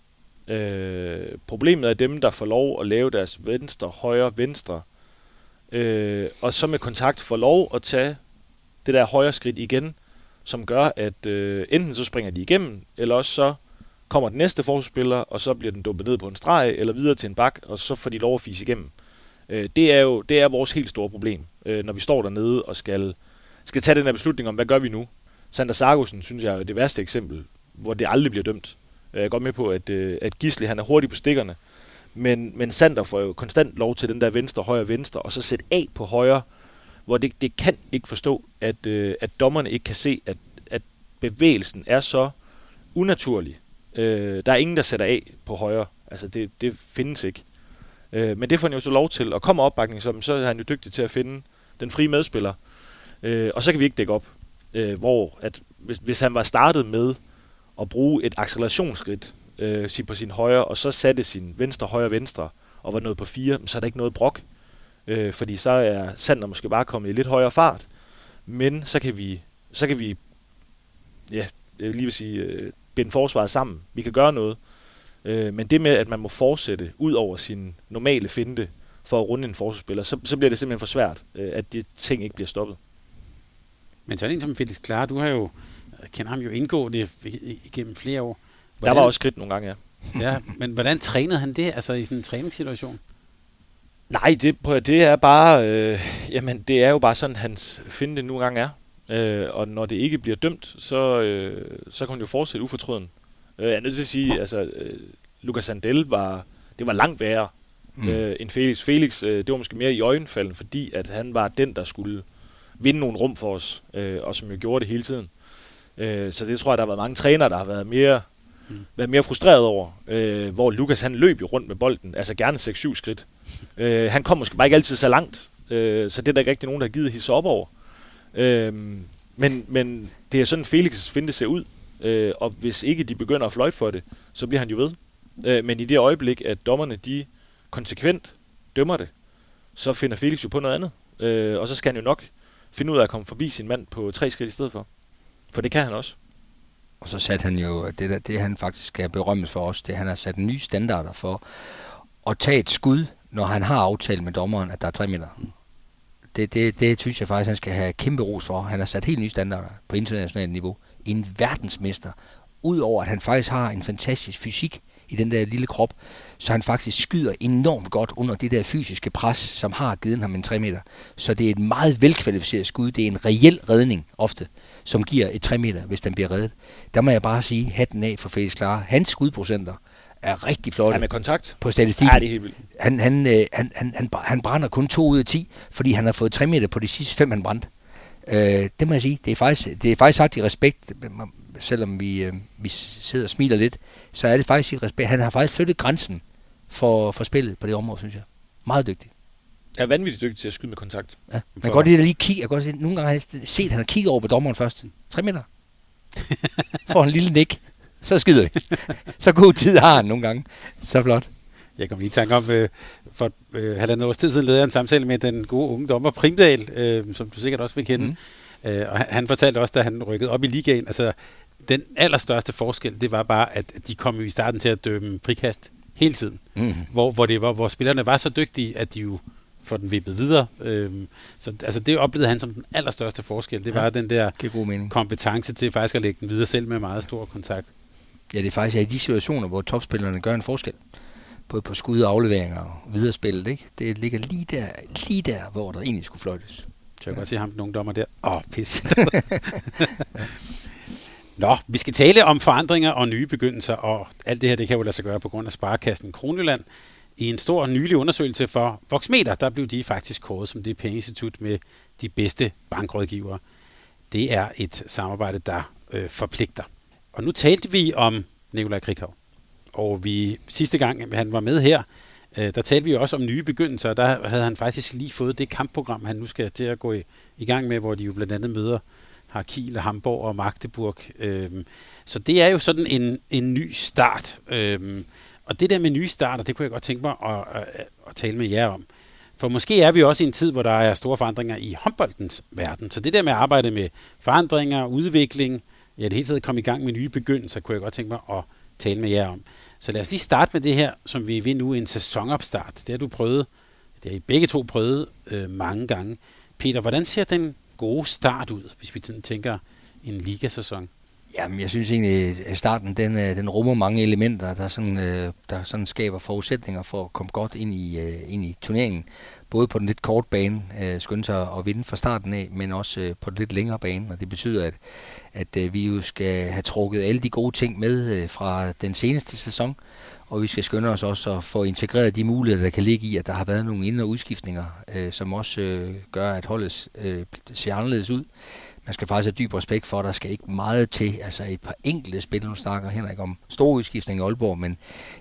Øh, problemet er dem, der får lov at lave deres venstre, højre, venstre, øh, og så med kontakt får lov at tage det der højre skridt igen, som gør, at øh, enten så springer de igennem, eller også så kommer den næste forsvarsspiller, og så bliver den dumpet ned på en streg, eller videre til en bak, og så får de lov at fise igennem. Øh, det er jo det er vores helt store problem, øh, når vi står dernede og skal, skal tage den her beslutning om, hvad gør vi nu? Sander Sargussen, synes jeg, er det værste eksempel, hvor det aldrig bliver dømt. Øh, jeg er godt med på, at, øh, at Gisli han er hurtig på stikkerne, men, men Sander får jo konstant lov til den der venstre, højre, venstre, og så sætte af på højre, hvor det, det kan ikke forstå, at, øh, at dommerne ikke kan se, at, at bevægelsen er så unaturlig. Øh, der er ingen, der sætter af på højre. Altså, det, det findes ikke. Øh, men det får han jo så lov til. Og kommer opbakning, så, så er han jo dygtig til at finde den frie medspiller. Øh, og så kan vi ikke dække op. Øh, hvor at hvis, hvis han var startet med at bruge et accelerationsskridt øh, på sin højre, og så satte sin venstre, højre, venstre, og var nået på fire, så er der ikke noget brok. Øh, fordi så er Sander måske bare kommet i lidt højere fart. Men så kan vi, så kan vi ja, jeg vil lige vil sige, øh, binde forsvaret sammen. Vi kan gøre noget. Øh, men det med, at man må fortsætte ud over sin normale finte for at runde en forsvarsspiller, så, så bliver det simpelthen for svært, øh, at de ting ikke bliver stoppet. Men sådan en som Felix Klar, du har jo kender ham jo indgående igennem flere år. Hvordan, der var også skridt nogle gange, ja. ja, men hvordan trænede han det, altså i sådan en træningssituation? Nej, det, det er bare, øh, jamen det er jo bare sådan, hans finde nu engang er. Øh, og når det ikke bliver dømt, så, øh, så kan han jo fortsætte ufortrøden. Øh, jeg er nødt til at sige, altså, øh, Lucas Sandel var, det var langt værre mm. øh, end Felix. Felix, øh, det var måske mere i øjenfalden, fordi at han var den, der skulle vinde nogle rum for os, øh, og som jo gjorde det hele tiden. Øh, så det tror jeg, der har været mange trænere, der har været mere, mm. været mere frustreret over, øh, hvor Lukas han løb jo rundt med bolden, altså gerne 6-7 skridt. Øh, han kom måske bare ikke altid så langt, øh, så det er der ikke rigtig nogen, der har givet hisse op over. Øh, men, men det er sådan, Felix finde ser ud, øh, og hvis ikke de begynder at fløjte for det, så bliver han jo ved. Øh, men i det øjeblik, at dommerne de konsekvent dømmer det, så finder Felix jo på noget andet. Øh, og så skal han jo nok finde ud af at komme forbi sin mand på tre skridt i stedet for. For det kan han også. Og så satte han jo, det, der, det han faktisk skal berømmes for os, det han har sat nye standarder for at tage et skud, når han har aftalt med dommeren, at der er tre meter. Det, det, det synes jeg faktisk, han skal have kæmpe ros for. Han har sat helt nye standarder på internationalt niveau. En verdensmester. Udover at han faktisk har en fantastisk fysik i den der lille krop, så han faktisk skyder enormt godt under det der fysiske pres, som har givet ham en 3 meter. Så det er et meget velkvalificeret skud. Det er en reel redning ofte, som giver et 3 meter, hvis den bliver reddet. Der må jeg bare sige hatten af for Felix Klar. Hans skudprocenter er rigtig flotte. Ja, med kontakt. På statistikken. Ja, det er helt vildt. Han, han, øh, han, han, han, han brænder kun 2 ud af 10, fordi han har fået 3 meter på de sidste 5, han brændte. Øh, det må jeg sige. Det er faktisk, det er faktisk sagt i respekt, selvom vi, øh, vi sidder og smiler lidt, så er det faktisk i respekt. Han har faktisk flyttet grænsen for, for spillet på det område, synes jeg. Meget dygtig. Er vanvittigt dygtig til at skyde med kontakt. Ja. Man kan godt lide at lige kigge. Jeg kan godt se, nogle gange har jeg set, at han har kigget over på dommeren først. 3 meter. *laughs* Får en lille nik. Så skyder vi. *laughs* så god tid har han nogle gange. Så flot. Jeg kom lige i tanke om, øh, for øh, halvandet års tid siden lavede jeg en samtale med den gode unge dommer Primdal, øh, som du sikkert også vil kende. Mm. Øh, og han, han fortalte også, da han rykkede op i ligaen, altså den allerstørste forskel, det var bare, at de kom i starten til at dømme frikast hele tiden. Mm. Hvor, hvor, det var, hvor spillerne var så dygtige, at de jo får den vippet videre. Øhm, så altså, det oplevede han som den allerstørste forskel. Det var den der kompetence til faktisk at lægge den videre selv med meget stor kontakt. Ja, det er faktisk i de situationer, hvor topspillerne gør en forskel. Både på skud og afleveringer og videre spillet, ikke? Det ligger lige der, lige der, hvor der egentlig skulle fløjtes. Så jeg kan godt se ham, nogle dommer der. Åh, oh, pis. *laughs* *laughs* Nå, vi skal tale om forandringer og nye begyndelser, og alt det her, det kan jo lade sig gøre på grund af Sparekassen Kronjylland. I en stor nylig undersøgelse for Voxmeter, der blev de faktisk kåret som det pengeinstitut med de bedste bankrådgivere. Det er et samarbejde, der øh, forpligter. Og nu talte vi om Nikolaj Krikov. Og vi sidste gang, han var med her, øh, der talte vi også om nye begyndelser, og der havde han faktisk lige fået det kampprogram, han nu skal til at gå i, i gang med, hvor de jo blandt andet møder har Kiel, Hamburg og Magdeburg. Øhm, så det er jo sådan en, en ny start. Øhm, og det der med nye starter, det kunne jeg godt tænke mig at, at, at tale med jer om. For måske er vi også i en tid, hvor der er store forandringer i håndboldens verden. Så det der med at arbejde med forandringer, udvikling, ja, det hele taget komme i gang med nye begyndelser, kunne jeg godt tænke mig at tale med jer om. Så lad os lige starte med det her, som vi er ved nu, en sæsonopstart. Det har du prøvet, det har I begge to prøvet øh, mange gange. Peter, hvordan ser den gode start ud, hvis vi tænker en ligasæson? Jamen, jeg synes egentlig, at starten den, øh, den rummer mange elementer, der sådan, øh, der sådan skaber forudsætninger for at komme godt ind i, øh, ind i turneringen. Både på den lidt korte bane, skynde sig at vinde fra starten af, men også på den lidt længere bane. Og det betyder, at, at vi jo skal have trukket alle de gode ting med fra den seneste sæson, og vi skal skynde os også at få integreret de muligheder, der kan ligge i, at der har været nogle ind- og udskiftninger, øh, som også øh, gør, at holdet øh, ser anderledes ud. Man skal faktisk have dyb respekt for, at der skal ikke meget til. Altså et par enkelte spil, nu snakker Henrik om store udskiftninger i Aalborg, men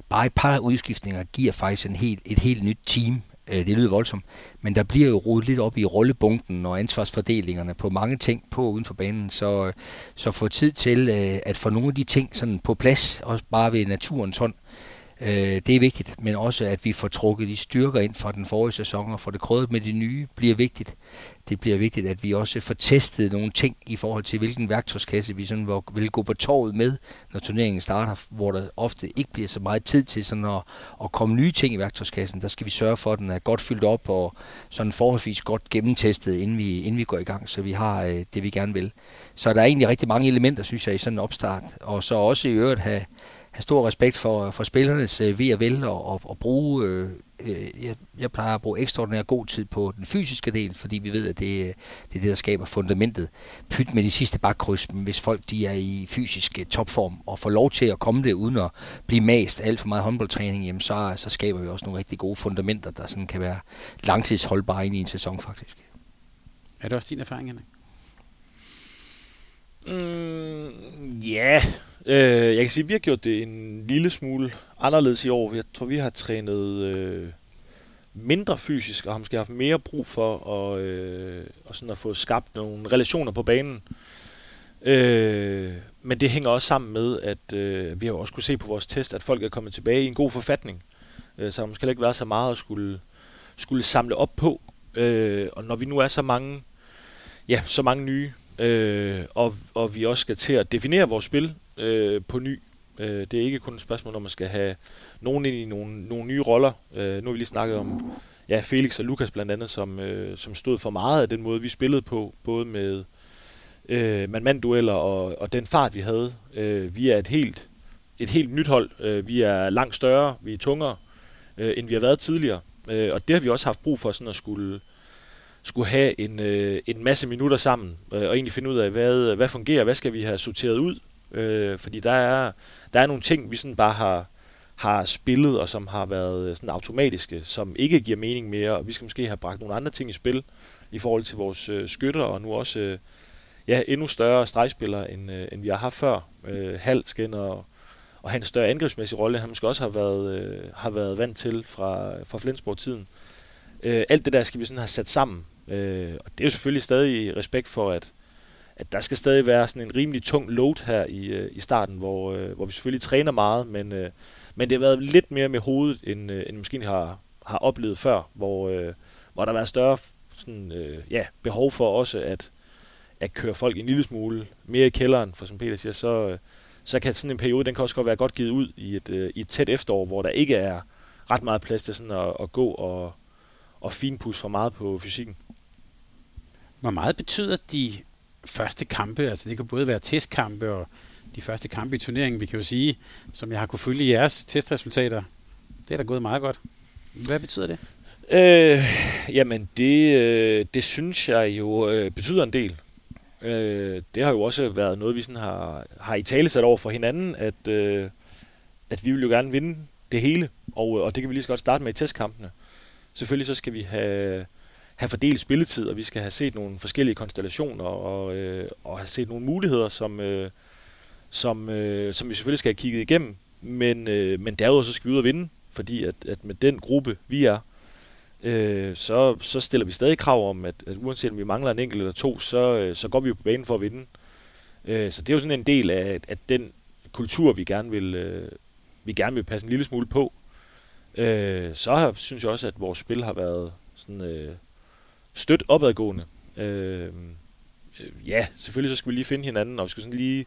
bare et par udskiftninger giver faktisk en helt, et helt nyt team. Øh, det lyder voldsomt, men der bliver jo rodet lidt op i rollebunken og ansvarsfordelingerne på mange ting på uden for banen, så, øh, så få tid til øh, at få nogle af de ting sådan på plads, også bare ved naturens hånd, Øh, det er vigtigt, men også at vi får trukket de styrker ind fra den forrige sæson og får det krydret med de nye, bliver vigtigt. Det bliver vigtigt, at vi også får testet nogle ting i forhold til, hvilken værktøjskasse vi sådan vil gå på torvet med, når turneringen starter, hvor der ofte ikke bliver så meget tid til sådan at, at komme nye ting i værktøjskassen. Der skal vi sørge for, at den er godt fyldt op og sådan forholdsvis godt gennemtestet, inden vi, inden vi går i gang, så vi har øh, det, vi gerne vil. Så der er egentlig rigtig mange elementer, synes jeg, i sådan en opstart. Og så også i øvrigt have have stor respekt for, for spillernes øh, ved og vel og, og, og bruge øh, øh, jeg, jeg plejer at bruge ekstraordinært god tid på den fysiske del, fordi vi ved, at det, det er det, der skaber fundamentet. Pyt med de sidste bakkryds, hvis folk de er i fysisk øh, topform og får lov til at komme det uden at blive mast alt for meget håndboldtræning, jamen så, så skaber vi også nogle rigtig gode fundamenter, der sådan kan være langtidsholdbare ind i en sæson faktisk. Er det også din erfaring, Henrik? Mm, ja, øh, jeg kan sige, at vi har gjort det en lille smule anderledes i år. Jeg tror, vi har trænet øh, mindre fysisk, og har måske haft mere brug for at, øh, og sådan at få skabt nogle relationer på banen. Øh, men det hænger også sammen med, at øh, vi har også kunne se på vores test, at folk er kommet tilbage i en god forfatning. Øh, så der måske ikke været så meget at skulle, skulle samle op på. Øh, og når vi nu er så mange, ja, så mange nye, øh, og, og vi også skal til at definere vores spil øh, på ny. Øh, det er ikke kun et spørgsmål, om man skal have nogen ind i nogle, nogle nye roller. Øh, nu har vi lige snakket om ja, Felix og Lukas blandt andet, som, øh, som stod for meget af den måde, vi spillede på, både med øh, mand-mand-dueller og, og den fart, vi havde. Øh, vi er et helt, et helt nyt hold. Øh, vi er langt større, vi er tungere, øh, end vi har været tidligere. Øh, og det har vi også haft brug for sådan at skulle skulle have en, øh, en masse minutter sammen, øh, og egentlig finde ud af, hvad, hvad fungerer, hvad skal vi have sorteret ud, øh, fordi der er, der er nogle ting, vi sådan bare har, har spillet, og som har været øh, sådan automatiske, som ikke giver mening mere, og vi skal måske have bragt nogle andre ting i spil, i forhold til vores øh, skytter, og nu også øh, ja, endnu større stregspillere, end, øh, end vi har haft før. Øh, Hal skal og, og have en større angrebsmæssig rolle, han måske også har været, øh, har været vant til fra, fra Flensborg-tiden. Øh, alt det der skal vi sådan have sat sammen, Øh, og det er jo selvfølgelig stadig i respekt for, at, at der skal stadig være sådan en rimelig tung load her i, øh, i starten, hvor, øh, hvor vi selvfølgelig træner meget, men, øh, men det har været lidt mere med hovedet, end, øh, end måske har, har oplevet før, hvor, øh, hvor der har været større sådan, øh, ja, behov for også at, at køre folk en lille smule mere i kælderen, for som Peter siger, så, øh, så kan sådan en periode, den kan også godt være godt givet ud i et, øh, i et tæt efterår, hvor der ikke er ret meget plads til sådan at, at gå og, og finpudse for meget på fysikken. Hvor meget betyder de første kampe, altså det kan både være testkampe og de første kampe i turneringen, vi kan jo sige, som jeg har kunne følge i jeres testresultater, det er da gået meget godt. Hvad betyder det? Øh, jamen det, øh, det synes jeg jo øh, betyder en del. Øh, det har jo også været noget, vi sådan har, har i tale sat over for hinanden, at, øh, at vi vil jo gerne vinde det hele, og, og det kan vi lige så godt starte med i testkampene. Selvfølgelig så skal vi have have fordelt spilletid, og vi skal have set nogle forskellige konstellationer, og, øh, og have set nogle muligheder, som, øh, som, øh, som vi selvfølgelig skal have kigget igennem. Men, øh, men derudover så skal vi ud og vinde, fordi at, at med den gruppe, vi er, øh, så, så stiller vi stadig krav om, at, at uanset om vi mangler en enkelt eller to, så, øh, så går vi jo på banen for at vinde. Øh, så det er jo sådan en del af at den kultur, vi gerne vil, øh, vi gerne vil passe en lille smule på. Øh, så har, synes jeg også, at vores spil har været sådan, øh, stødt opadgående. Øh, øh, ja, selvfølgelig så skal vi lige finde hinanden, og vi skal sådan lige,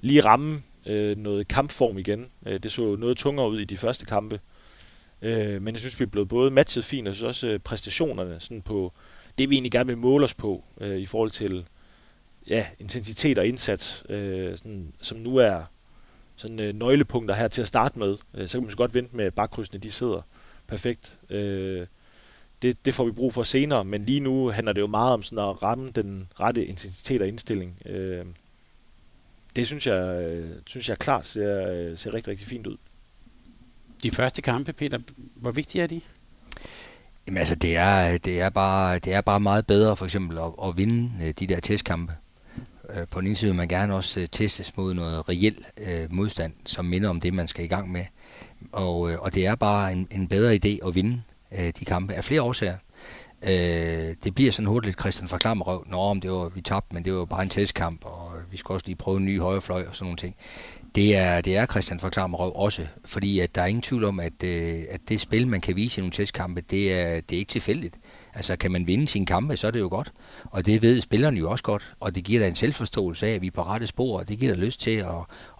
lige ramme øh, noget kampform igen. Øh, det så noget tungere ud i de første kampe. Øh, men jeg synes, vi er blevet både matchet fint, og så også øh, præstationerne sådan på det, vi egentlig gerne vil måle os på øh, i forhold til ja, intensitet og indsats, øh, sådan, som nu er sådan øh, nøglepunkter her til at starte med. Øh, så kan man så godt vente med bakkrydsene, de sidder perfekt. Øh, det, det får vi brug for senere, men lige nu handler det jo meget om sådan at ramme den rette intensitet og indstilling. Øh, det synes jeg, øh, synes jeg klart ser, øh, ser rigtig, rigtig fint ud. De første kampe, Peter, hvor vigtige er de? Jamen altså, det er, det er, bare, det er bare meget bedre for eksempel at, at vinde øh, de der testkampe. På den ene side vil man gerne også testes mod noget reelt øh, modstand, som minder om det, man skal i gang med. Og, og det er bare en, en bedre idé at vinde øh, de kampe af flere årsager. Øh, det bliver sådan hurtigt Christian fra Klammerøv. Nå, om det var, vi tabte, men det var bare en testkamp, og vi skulle også lige prøve en ny højrefløj og sådan nogle ting. Det er, det er Christian fra Klammerøv også, fordi at der er ingen tvivl om, at, øh, at det spil, man kan vise i nogle testkampe, det er, det er ikke tilfældigt. Altså, kan man vinde sine kampe, så er det jo godt. Og det ved spillerne jo også godt, og det giver da en selvforståelse af, at vi er på rette spor, og det giver da lyst til at,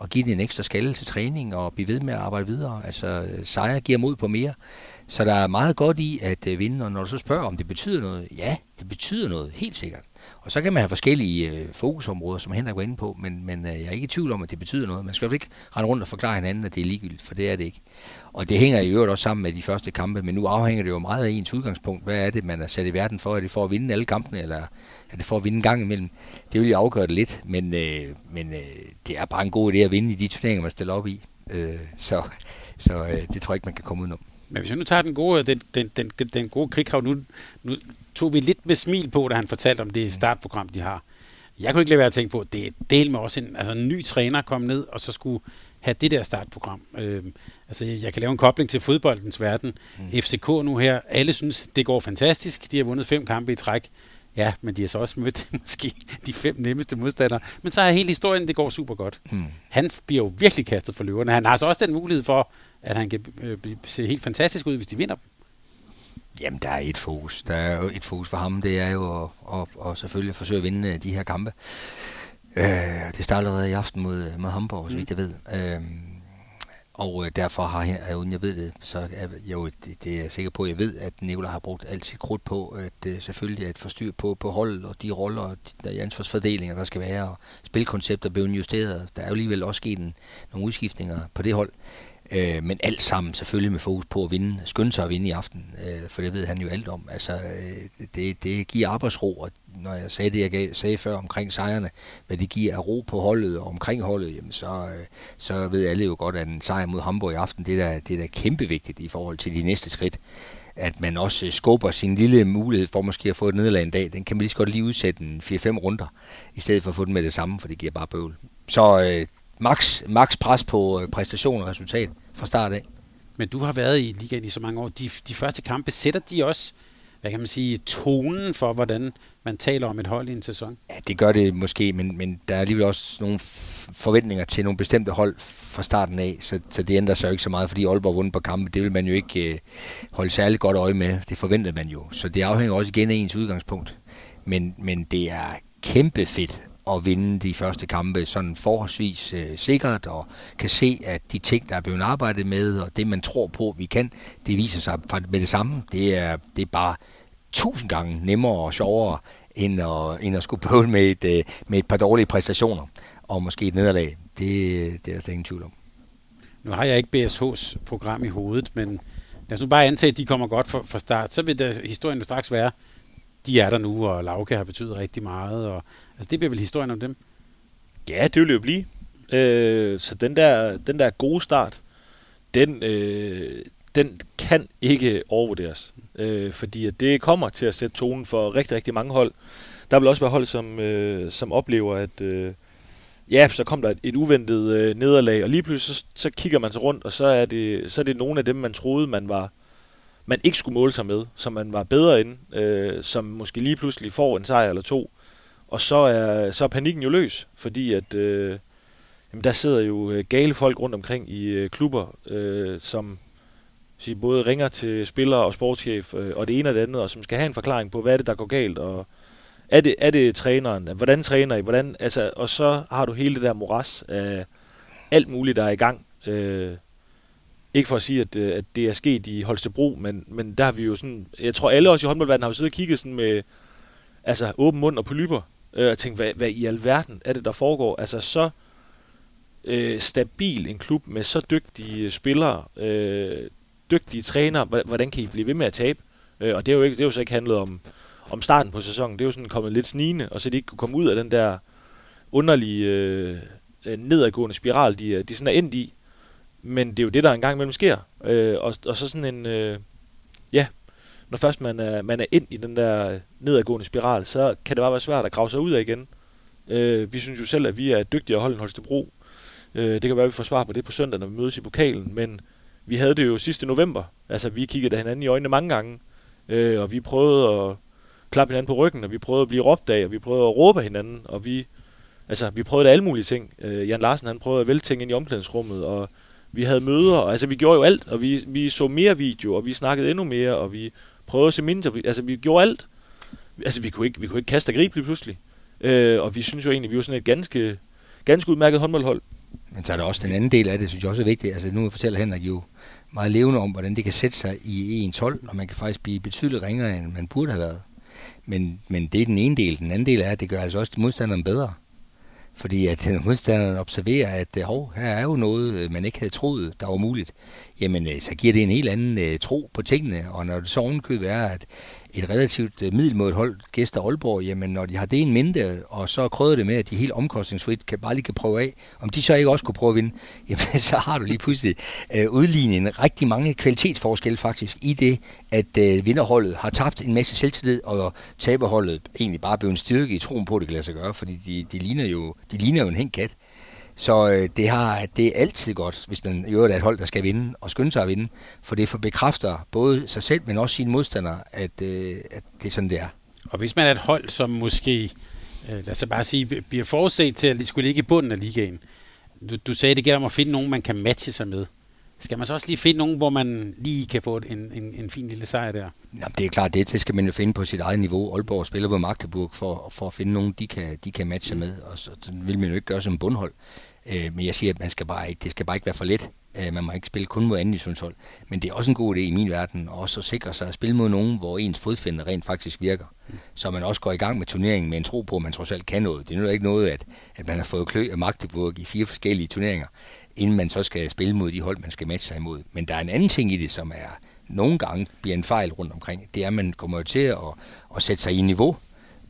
at give det en ekstra skalle til træning og blive ved med at arbejde videre. Altså, sejre giver mod på mere så der er meget godt i at øh, vinde, og når du så spørger, om det betyder noget, ja, det betyder noget, helt sikkert. Og så kan man have forskellige øh, fokusområder, som Henrik var inde på, men, men øh, jeg er ikke i tvivl om, at det betyder noget. Man skal i ikke rende rundt og forklare hinanden, at det er ligegyldigt, for det er det ikke. Og det hænger i øvrigt også sammen med de første kampe, men nu afhænger det jo meget af ens udgangspunkt. Hvad er det, man er sat i verden for? Er det for at vinde alle kampene, eller er det for at vinde en gang imellem? Det vil jo afgøre det lidt, men, øh, men øh, det er bare en god idé at vinde i de turneringer, man stiller op i. Øh, så så øh, det tror jeg ikke, man kan komme udenom. Men hvis vi nu tager den gode, den, den, den, den gode krighav, nu, nu tog vi lidt med smil på, da han fortalte om det startprogram, de har. Jeg kunne ikke lade være at tænke på, at det er del med også en, altså en ny træner kom ned, og så skulle have det der startprogram. Øh, altså, jeg kan lave en kobling til fodboldens verden. Mm. FCK nu her, alle synes, det går fantastisk. De har vundet fem kampe i træk. Ja, men de har så også mødt *laughs* måske de fem nemmeste modstandere. Men så er hele historien, det går super godt. Mm. Han bliver jo virkelig kastet for løverne. Han har så også den mulighed for, at han kan øh, se helt fantastisk ud, hvis de vinder dem. Jamen, der er et fokus. Der er jo et fokus for ham. Det er jo at, at, at selvfølgelig forsøge at vinde øh, de her kampe. Øh, det starter allerede i aften mod, mod Hamburg, mm. så vidt jeg ved. Øh, og øh, derfor har jeg, øh, uden jeg ved det, så er jo, det, det er jeg sikker på, at jeg ved, at Nikola har brugt alt sit krudt på, at øh, selvfølgelig at forstyrre på, på holdet og de roller og de der ansvarsfordelinger, der skal være, og spilkoncepter blev justeret. Der er jo alligevel også sket en, nogle udskiftninger på det hold. Øh, men alt sammen selvfølgelig med fokus på at vinde, skynde sig at vinde i aften, øh, for det ved han jo alt om. Altså, øh, det, det giver arbejdsro, og når jeg sagde det, jeg gav, sagde før omkring sejrene, hvad det giver af ro på holdet og omkring holdet, jamen så, øh, så ved alle jo godt, at en sejr mod Hamburg i aften, det er, da, det er da kæmpe vigtigt i forhold til de næste skridt at man også øh, skubber sin lille mulighed for måske at få et nederlag en dag, den kan man lige så godt lige udsætte en 4-5 runder, i stedet for at få den med det samme, for det giver bare bøvl. Så øh, max, max pres på øh, præstation og resultat fra start af. Men du har været i ligaen i så mange år. De, de første kampe, sætter de også hvad kan man sige, tonen for, hvordan man taler om et hold i en sæson? Ja, det gør det måske, men, men der er alligevel også nogle forventninger til nogle bestemte hold fra starten af, så, så det ændrer sig jo ikke så meget, fordi Aalborg vundet på kampe, det vil man jo ikke øh, holde særligt godt øje med, det forventede man jo, så det afhænger også igen af ens udgangspunkt. Men, men det er kæmpe fedt at vinde de første kampe sådan forholdsvis øh, sikkert, og kan se, at de ting, der er blevet arbejdet med, og det, man tror på, vi kan, det viser sig med det samme. Det er, det er bare tusind gange nemmere og sjovere, end at, end at skulle prøve med et, øh, med et par dårlige præstationer, og måske et nederlag. Det, det er der ingen tvivl om. Nu har jeg ikke BSH's program i hovedet, men lad os nu bare antage, at de kommer godt fra start, så vil der, historien straks være, de er der nu, og Lauke har betydet rigtig meget. Og, altså det bliver vel historien om dem? Ja, det vil jo blive. Øh, så den der, den der gode start, den, øh, den kan ikke overvurderes. Øh, fordi at det kommer til at sætte tonen for rigtig, rigtig mange hold. Der vil også være hold, som, øh, som oplever, at øh, ja, så kom der et, et uventet øh, nederlag, og lige pludselig så, så kigger man sig rundt, og så er, det, så er det nogle af dem, man troede, man var man ikke skulle måle sig med, som man var bedre end, øh, som måske lige pludselig får en sejr eller to, og så er, så er panikken jo løs, fordi at øh, jamen der sidder jo øh, gale folk rundt omkring i øh, klubber, øh, som sige, både ringer til spillere og sportschef, øh, og det ene og det andet, og som skal have en forklaring på, hvad er det, der går galt, og er det, er det træneren, hvordan træner I, hvordan, altså, og så har du hele det der moras af alt muligt, der er i gang, øh, ikke for at sige, at, øh, at det er sket i Holstebro, men, men der har vi jo sådan, jeg tror alle os i håndboldverdenen har jo siddet og kigget sådan med, altså åben mund og polyper, øh, og tænkte, hvad, hvad i alverden er det, der foregår? Altså så øh, stabil en klub med så dygtige øh, spillere, øh, dygtige trænere, hvordan kan I blive ved med at tabe? Øh, og det er, jo ikke, det er jo så ikke handlet om, om starten på sæsonen, det er jo sådan kommet lidt snigende, og så de ikke kunne komme ud af den der underlige øh, øh nedadgående spiral, de, øh, de sådan er endt i, men det er jo det, der engang imellem sker. Øh, og, og så sådan en, øh, ja, når først man er, man er ind i den der nedadgående spiral, så kan det bare være svært at grave sig ud af igen. Øh, vi synes jo selv, at vi er dygtige at holde en Holstebro. Øh, det kan være, at vi får svar på det på søndag, når vi mødes i pokalen, men vi havde det jo sidste november. Altså, vi kiggede hinanden i øjnene mange gange, øh, og vi prøvede at klappe hinanden på ryggen, og vi prøvede at blive råbt af, og vi prøvede at råbe hinanden, og vi, altså, vi prøvede alle mulige ting. Øh, Jan Larsen, han prøvede at vælte ting ind i omklædningsrummet, og vi havde møder, og altså vi gjorde jo alt, og vi, vi så mere video, og vi snakkede endnu mere, og vi prøvede at se mindre, vi, altså vi gjorde alt. Altså vi kunne ikke, vi kunne ikke kaste og gribe lige pludselig. Øh, og vi synes jo egentlig, vi var sådan et ganske, ganske udmærket håndboldhold. Men så er der også den anden del af det, synes jeg også er vigtigt. Altså nu fortæller Henrik jo meget levende om, hvordan det kan sætte sig i ens hold, og man kan faktisk blive betydeligt ringere, end man burde have været. Men, men det er den ene del. Den anden del er, at det gør altså også modstanderen bedre. Fordi at øh, modstanderen observerer, at øh, hov, her er jo noget, øh, man ikke havde troet, der var muligt. Jamen, øh, så giver det en helt anden øh, tro på tingene. Og når det så ovenkøbet er, at et relativt øh, middelmådet hold gæster Aalborg, jamen når de har det en mindre, og så krøder det med, at de helt omkostningsfrit kan, bare lige kan prøve af, om de så ikke også kunne prøve at vinde, *laughs* jamen så har du lige pludselig øh, udlignet en rigtig mange kvalitetsforskelle faktisk i det, at øh, vinderholdet har tabt en masse selvtillid, og taberholdet egentlig bare blevet en styrke i troen på, at det kan lade sig gøre, fordi de, de, ligner, jo, de ligner jo en hængt kat. Så øh, det, har, det er altid godt, hvis man i øvrigt er et hold, der skal vinde, og skynde sig at vinde. For det bekræfter både sig selv, men også sine modstandere, at, øh, at det er sådan, det er. Og hvis man er et hold, som måske, øh, lad os bare sige, bliver forudset til at skulle ligge i bunden af ligaen. Du, du sagde, det gælder om at finde nogen, man kan matche sig med. Skal man så også lige finde nogen, hvor man lige kan få en, en, en fin lille sejr der? Jamen, det er klart, det, det skal man jo finde på sit eget niveau. Aalborg spiller på Magdeburg for, for at finde nogen, de kan, de kan matche med, og så vil man jo ikke gøre som bundhold. Øh, men jeg siger, at man skal bare ikke, det skal bare ikke være for let. Øh, man må ikke spille kun mod anden hold. Men det er også en god idé i min verden, også at sikre sig at spille mod nogen, hvor ens fodfænder rent faktisk virker. Så man også går i gang med turneringen med en tro på, at man trods alt kan noget. Det er nu ikke noget, at, at man har fået klø af Magdeburg i fire forskellige turneringer, inden man så skal spille mod de hold, man skal matche sig imod. Men der er en anden ting i det, som er nogle gange bliver en fejl rundt omkring. Det er, at man kommer til at, at sætte sig i niveau,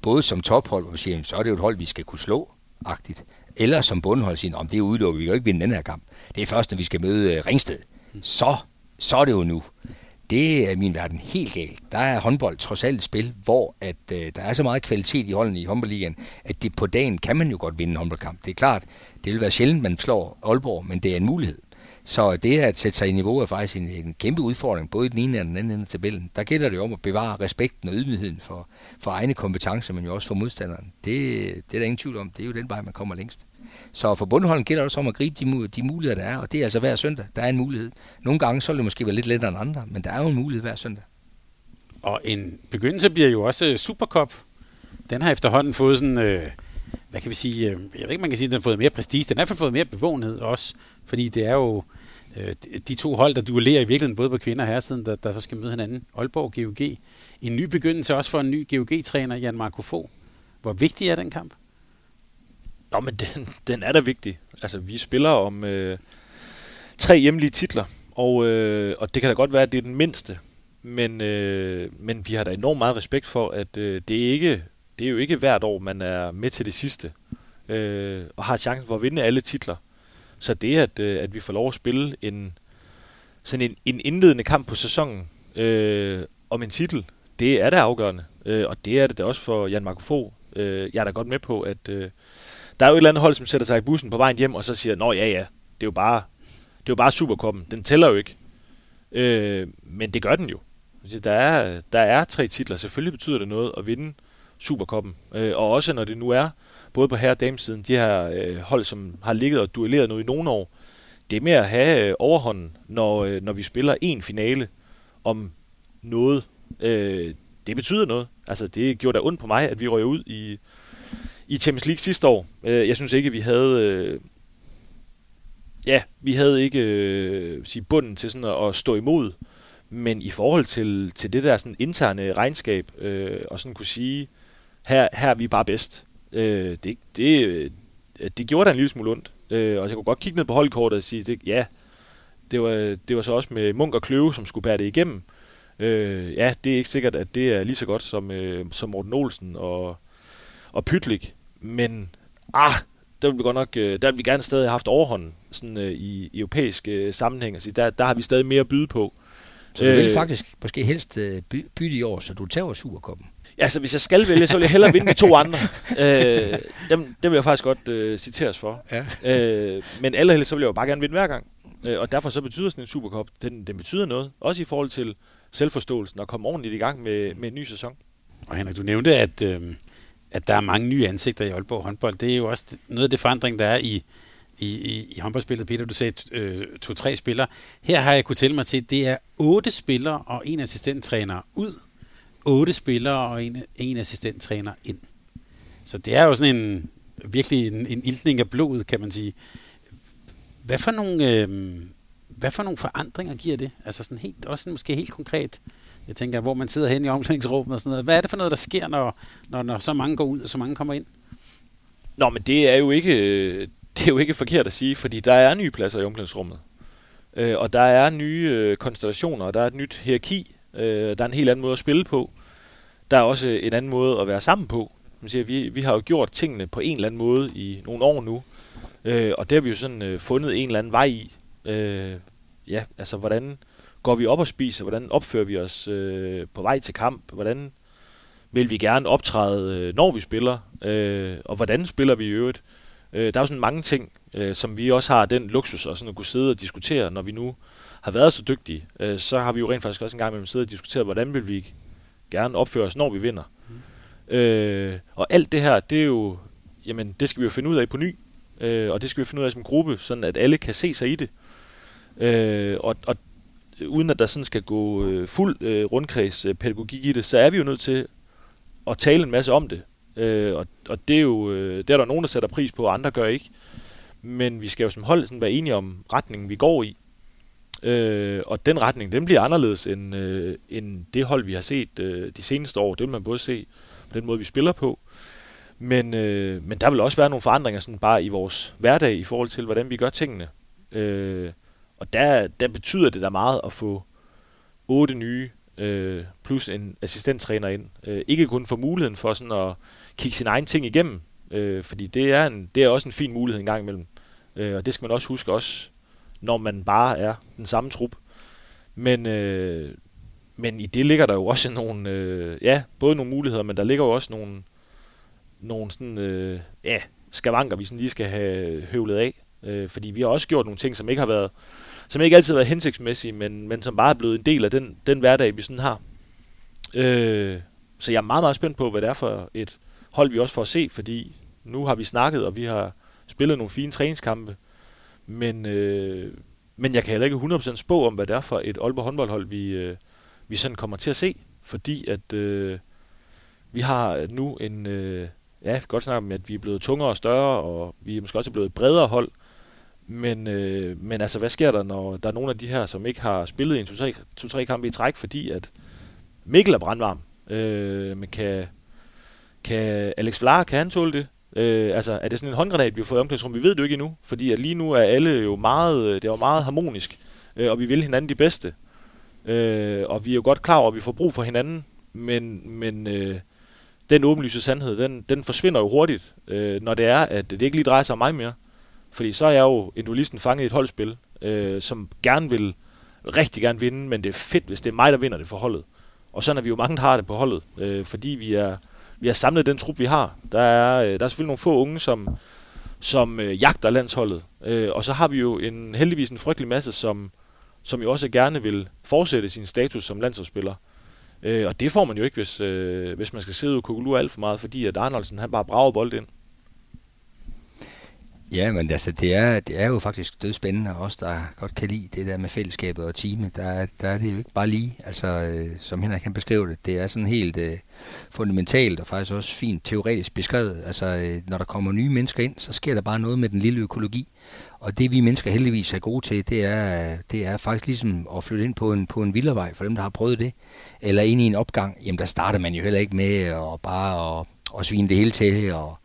både som tophold, hvor man siger, så er det jo et hold, vi skal kunne slå, agtigt eller som bundhold siger, om det er vi kan jo ikke vinde den her kamp. Det er først, når vi skal møde øh, Ringsted. Så, så er det jo nu. Det er min verden helt galt. Der er håndbold trods alt et spil, hvor at, øh, der er så meget kvalitet i holdene i håndboldligaen, at det på dagen kan man jo godt vinde en håndboldkamp. Det er klart, det vil være sjældent, man slår Aalborg, men det er en mulighed. Så det at sætte sig i niveau er faktisk en, en kæmpe udfordring, både i den ene og den anden ende af tabellen. Der gælder det jo om at bevare respekten og ydmygheden for, for egne kompetencer, men jo også for modstanderen. Det, det er der ingen tvivl om. Det er jo den vej, man kommer længst. Så for bundholden gælder det også om at gribe de, de muligheder, der er, og det er altså hver søndag. Der er en mulighed. Nogle gange så vil det måske være lidt lettere end andre, men der er jo en mulighed hver søndag. Og en begyndelse bliver jo også øh, Supercop. Den har efterhånden fået sådan, øh, hvad kan vi sige, øh, jeg ved ikke, man kan sige, at den har fået mere prestige. Den har i hvert fald fået mere bevågenhed også, fordi det er jo øh, de to hold, der duellerer i virkeligheden, både på kvinder og herresiden, der, der så skal møde hinanden. Aalborg og GOG. En ny begyndelse også for en ny GOG-træner, Jan Marco Fogh. Hvor vigtig er den kamp? Nå, men den, den er da vigtig. Altså, vi spiller om øh, tre hjemlige titler, og, øh, og det kan da godt være, at det er den mindste. Men, øh, men vi har da enormt meget respekt for, at øh, det, er ikke, det er jo ikke hvert år, man er med til det sidste, øh, og har chancen for at vinde alle titler. Så det, at, øh, at vi får lov at spille en, sådan en, en indledende kamp på sæsonen øh, om en titel, det er da afgørende. Øh, og det er det da også for Jan Marco Fogh. Øh, jeg er da godt med på, at, øh, der er jo et eller andet hold, som sætter sig i bussen på vejen hjem, og så siger, nå ja, ja, det er jo bare, det er jo bare Superkoppen. Den tæller jo ikke. Øh, men det gør den jo. Der er, der er tre titler. Selvfølgelig betyder det noget at vinde Superkoppen. Øh, og også når det nu er, både på herre- og damesiden, de her øh, hold, som har ligget og duelleret nu i nogle år, det er med at have øh, overhånden, når, øh, når vi spiller en finale om noget. Øh, det betyder noget. Altså, det gjorde da ondt på mig, at vi røg ud i, i Champions League sidste år. Øh, jeg synes ikke, vi havde... Øh, ja, vi havde ikke øh, sige, bunden til sådan at, at stå imod. Men i forhold til, til det der sådan interne regnskab, øh, og sådan kunne sige, her, her er vi bare bedst, øh, det, det, øh, det gjorde da en lille smule ondt. Øh, og jeg kunne godt kigge ned på holdkortet og sige, det, ja, det var, det var så også med Munk og Kløve, som skulle bære det igennem. Øh, ja, det er ikke sikkert, at det er lige så godt som, øh, som Morten Olsen og, og Pytlik. Men, ah, der vil vi godt nok, øh, der vil vi gerne stadig have haft overhånden sådan, øh, i, i europæisk øh, sammenhæng. Altså, der, der har vi stadig mere at byde på. Så du vil øh, faktisk måske helst øh, bytte i år, så du tager Superkoppen? Ja, så hvis jeg skal vælge, så vil jeg hellere vinde de to *laughs* andre. øh, dem, dem vil jeg faktisk godt øh, citeres for. Ja. øh, men allerhelst så vil jeg jo bare gerne vinde hver gang. Øh, og derfor så betyder sådan en Superkop, den, den betyder noget. Også i forhold til selvforståelsen og komme ordentligt i gang med, med en ny sæson. Og Henrik, du nævnte, at øh, at der er mange nye ansigter i Aalborg håndbold. Det er jo også noget af det forandring, der er i, i, i, i håndboldspillet. Peter, du sagde øh, to-tre spillere. Her har jeg kunne tælle mig til, at det er otte spillere og en assistenttræner ud. Otte spillere og en, en assistenttræner ind. Så det er jo sådan en virkelig en, en iltning af blodet, kan man sige. Hvad for nogle, øh, hvad for nogle forandringer giver det? Altså sådan helt, også måske helt konkret. Jeg tænker, hvor man sidder hen i omklædningsrummet og sådan noget. Hvad er det for noget, der sker, når, når, når så mange går ud og så mange kommer ind? Nå, men det er jo ikke, *laughs* det er jo ikke forkert at sige, fordi der er nye pladser i omklædningsrummet. Øh, og der er nye øh, konstellationer, og der er et nyt hierarki. Øh, der er en helt anden måde at spille på. Der er også øh, en anden måde at være sammen på. Man siger, vi, vi har jo gjort tingene på en eller anden måde i nogle år nu. Øh, og det har vi jo sådan øh, fundet en eller anden vej i. Øh, ja, altså hvordan går vi op og spiser? Hvordan opfører vi os øh, på vej til kamp? Hvordan vil vi gerne optræde, øh, når vi spiller? Øh, og hvordan spiller vi i øvrigt? Øh, der er jo sådan mange ting, øh, som vi også har den luksus og sådan at kunne sidde og diskutere, når vi nu har været så dygtige. Øh, så har vi jo rent faktisk også en gang imellem siddet og diskuteret, hvordan vil vi gerne opføre os, når vi vinder. Mm. Øh, og alt det her, det er jo, jamen, det skal vi jo finde ud af på ny. Øh, og det skal vi finde ud af som gruppe, sådan at alle kan se sig i det. Øh, og, og uden at der sådan skal gå øh, fuld øh, rundkreds øh, pædagogik i det, så er vi jo nødt til at tale en masse om det. Øh, og, og det er jo øh, det er der nogen, der sætter pris på, og andre gør ikke. Men vi skal jo som hold sådan være enige om retningen, vi går i. Øh, og den retning, den bliver anderledes end, øh, end det hold, vi har set øh, de seneste år. Det vil man både se på den måde, vi spiller på. Men, øh, men der vil også være nogle forandringer sådan bare i vores hverdag i forhold til, hvordan vi gør tingene. Øh, og der, der betyder det da meget at få otte nye øh, plus en assistenttræner ind. Øh, ikke kun for muligheden for sådan at kigge sin egen ting igennem, øh, fordi det er, en, det er også en fin mulighed en gang imellem. Øh, og det skal man også huske også, når man bare er den samme trup. Men, øh, men i det ligger der jo også nogle, øh, ja, både nogle muligheder, men der ligger jo også nogle, nogle sådan, øh, ja, skavanker, vi sådan lige skal have høvlet af. Øh, fordi vi har også gjort nogle ting, som ikke har været, som ikke altid har været hensigtsmæssige, men, men som bare er blevet en del af den, den hverdag, vi sådan har. Øh, så jeg er meget, meget spændt på, hvad det er for et hold, vi også får at se, fordi nu har vi snakket, og vi har spillet nogle fine træningskampe, men, øh, men jeg kan heller ikke 100% spå om, hvad det er for et Aalborg håndboldhold, vi, øh, vi sådan kommer til at se, fordi at øh, vi har nu en, øh, ja, vi kan godt snakke om, at vi er blevet tungere og større, og vi er måske også blevet et bredere hold, men, øh, men altså, hvad sker der, når der er nogle af de her, som ikke har spillet en 2-3 kampe i træk, fordi at Mikkel er brandvarm, øh, men kan, kan Alex Vlar, kan han tåle det? Øh, altså, er det sådan en håndgranat, vi har fået i omklædningsrum? Vi ved det jo ikke endnu, fordi at lige nu er alle jo meget, øh, det er jo meget harmonisk, øh, og vi vil hinanden de bedste. Øh, og vi er jo godt klar over, at vi får brug for hinanden, men, men øh, den åbenlyse sandhed, den, den forsvinder jo hurtigt, øh, når det er, at det ikke lige drejer sig om mig mere. Fordi så er jeg jo individualisten fanget i et holdspil, øh, som gerne vil rigtig gerne vinde, men det er fedt, hvis det er mig, der vinder det for holdet. Og sådan er vi jo mange, der har det på holdet, øh, fordi vi er, vi har samlet den trup, vi har. Der er, øh, der er selvfølgelig nogle få unge, som, som øh, jagter landsholdet. Øh, og så har vi jo en, heldigvis en frygtelig masse, som, som jo også gerne vil fortsætte sin status som landsholdsspiller. Øh, og det får man jo ikke, hvis, øh, hvis man skal sidde og kukulure alt for meget, fordi at Arnoldsen han bare brager bold ind. Ja, men altså, det er, det er jo faktisk dødspændende, også der godt kan lide det der med fællesskabet og teamet. Der, der er det jo ikke bare lige, altså, øh, som Henrik kan beskrive det. Det er sådan helt øh, fundamentalt og faktisk også fint teoretisk beskrevet. Altså, øh, når der kommer nye mennesker ind, så sker der bare noget med den lille økologi. Og det vi mennesker heldigvis er gode til, det er, det er faktisk ligesom at flytte ind på en, på en vildervej, for dem, der har prøvet det. Eller ind i en opgang, jamen der starter man jo heller ikke med at bare at, at svine det hele til, og,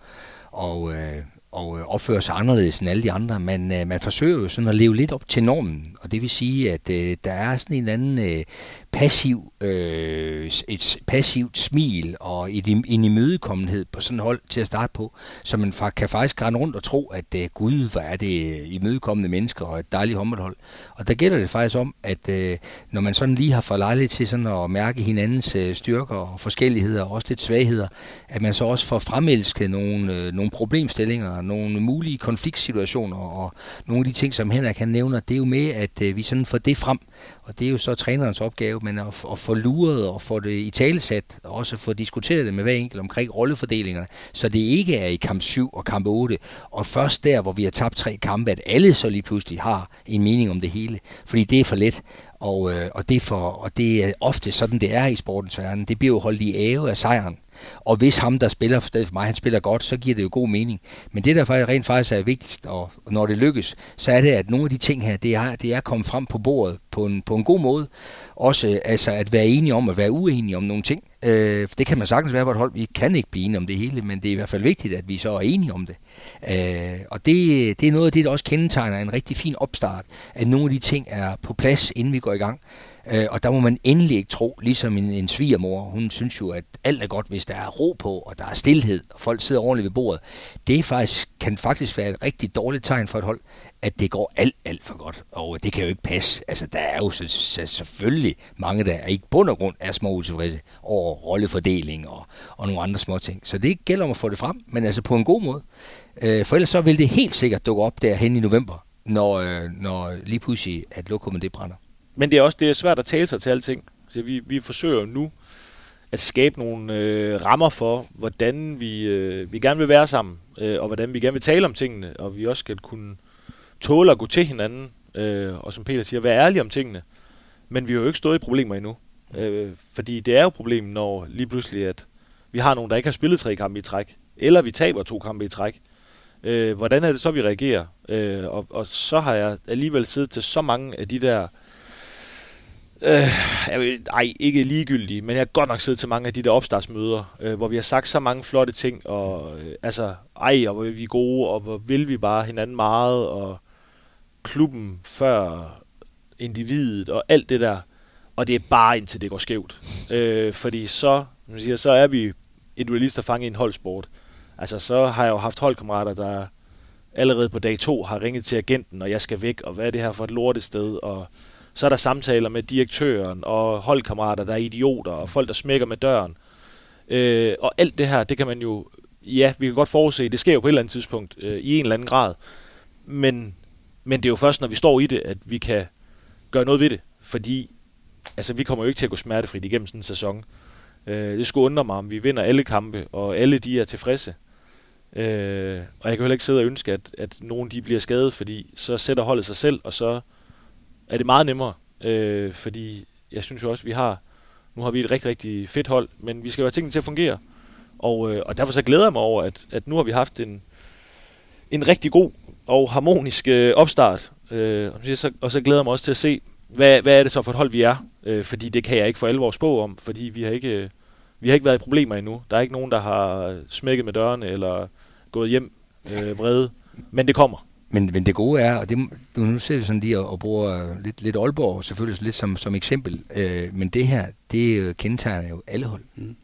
og øh, og øh, opføre sig anderledes end alle de andre. Man, øh, man forsøger jo sådan at leve lidt op til normen, og det vil sige, at øh, der er sådan en eller anden øh, passiv, øh, et passivt smil og et, en imødekommenhed på sådan et hold til at starte på, så man kan faktisk rende rundt og tro, at øh, gud, hvor er det øh, imødekommende mennesker og et dejligt håndboldhold. Og der gælder det faktisk om, at øh, når man sådan lige har fået lejlighed til sådan at mærke hinandens øh, styrker og forskelligheder og også lidt svagheder, at man så også får fremelsket nogle, øh, nogle problemstillinger, nogle mulige konfliktsituationer og nogle af de ting, som Henrik kan nævner, det er jo med, at øh, vi sådan får det frem, og det er jo så trænerens opgave, men at, at få luret og få det i talesat, og også få diskuteret det med hver enkelt omkring rollefordelingerne, så det ikke er i kamp 7 og kamp 8, og først der, hvor vi har tabt tre kampe, at alle så lige pludselig har en mening om det hele, fordi det er for let, og, øh, og, det, er for, og det er ofte sådan, det er i sportens verden. Det bliver jo holdt i æve af sejren. Og hvis ham, der spiller for stedet for mig, han spiller godt, så giver det jo god mening. Men det, der faktisk rent faktisk er vigtigst, og når det lykkes, så er det, at nogle af de ting her, det er, det er kommet frem på bordet på en, på en god måde. Også øh, altså, at være enige om at være uenige om nogle ting. Øh, det kan man sagtens være på et hold. Vi kan ikke blive enige om det hele, men det er i hvert fald vigtigt, at vi så er enige om det. Øh, og det, det er noget af det, der også kendetegner en rigtig fin opstart, at nogle af de ting er på plads, inden vi går i gang. Øh, og der må man endelig ikke tro, ligesom en, en svigermor, hun synes jo, at alt er godt, hvis der er ro på, og der er stillhed, og folk sidder ordentligt ved bordet. Det er faktisk, kan faktisk være et rigtig dårligt tegn for et hold, at det går alt, alt for godt. Og det kan jo ikke passe. Altså, der er jo så, så selvfølgelig mange, der er ikke bund og grund er små utilfredse over rollefordeling og, og nogle andre små ting. Så det gælder om at få det frem, men altså på en god måde. Øh, for ellers så vil det helt sikkert dukke op derhen i november, når, øh, når lige pludselig at lokummet det brænder. Men det er også det er svært at tale sig til alting. Så vi, vi forsøger nu at skabe nogle øh, rammer for, hvordan vi, øh, vi gerne vil være sammen, øh, og hvordan vi gerne vil tale om tingene, og vi også skal kunne tåle at gå til hinanden, øh, og som Peter siger, være ærlige om tingene. Men vi har jo ikke stået i problemer endnu. Øh, fordi det er jo problemet, når lige pludselig, at vi har nogen, der ikke har spillet tre kampe i træk, eller vi taber to kampe i træk. Øh, hvordan er det så, vi reagerer? Øh, og, og så har jeg alligevel siddet til så mange af de der Øh, Øh, jeg vil, ej, ikke ligegyldig, men jeg har godt nok siddet til mange af de der opstartsmøder, øh, hvor vi har sagt så mange flotte ting, og øh, altså, ej, og hvor vi er gode, og hvor vil vi bare hinanden meget, og klubben før individet, og alt det der. Og det er bare indtil det går skævt. Øh, fordi så, man siger, så er vi individualister fanget i en holdsport. Altså, så har jeg jo haft holdkammerater, der allerede på dag to har ringet til agenten, og jeg skal væk, og hvad er det her for et lortested, og så er der samtaler med direktøren og holdkammerater, der er idioter, og folk, der smækker med døren. Øh, og alt det her, det kan man jo, ja, vi kan godt forudse, det sker jo på et eller andet tidspunkt, øh, i en eller anden grad. Men, men det er jo først, når vi står i det, at vi kan gøre noget ved det. Fordi, altså, vi kommer jo ikke til at gå smertefrit igennem sådan en sæson. Øh, det skulle undre mig, om vi vinder alle kampe, og alle de er tilfredse. Øh, og jeg kan heller ikke sidde og ønske, at, at nogen de bliver skadet, fordi så sætter holdet sig selv, og så er det meget nemmere, øh, fordi jeg synes jo også, vi har, nu har vi et rigtig, rigtig fedt hold, men vi skal jo have tingene til at fungere. Og, øh, og derfor så glæder jeg mig over, at, at nu har vi haft en, en rigtig god og harmonisk øh, opstart. Øh, og, så, og så glæder jeg mig også til at se, hvad, hvad er det så for et hold, vi er? Øh, fordi det kan jeg ikke for alvor spå om, fordi vi har ikke, øh, vi har ikke været i problemer endnu. Der er ikke nogen, der har smækket med dørene eller gået hjem øh, vrede. Men det kommer. Men, men det gode er, og det, nu ser vi sådan lige og, og bruger lidt, lidt Aalborg selvfølgelig lidt som, som eksempel, øh, men det her, det kendetegner jo alle hold. Mm.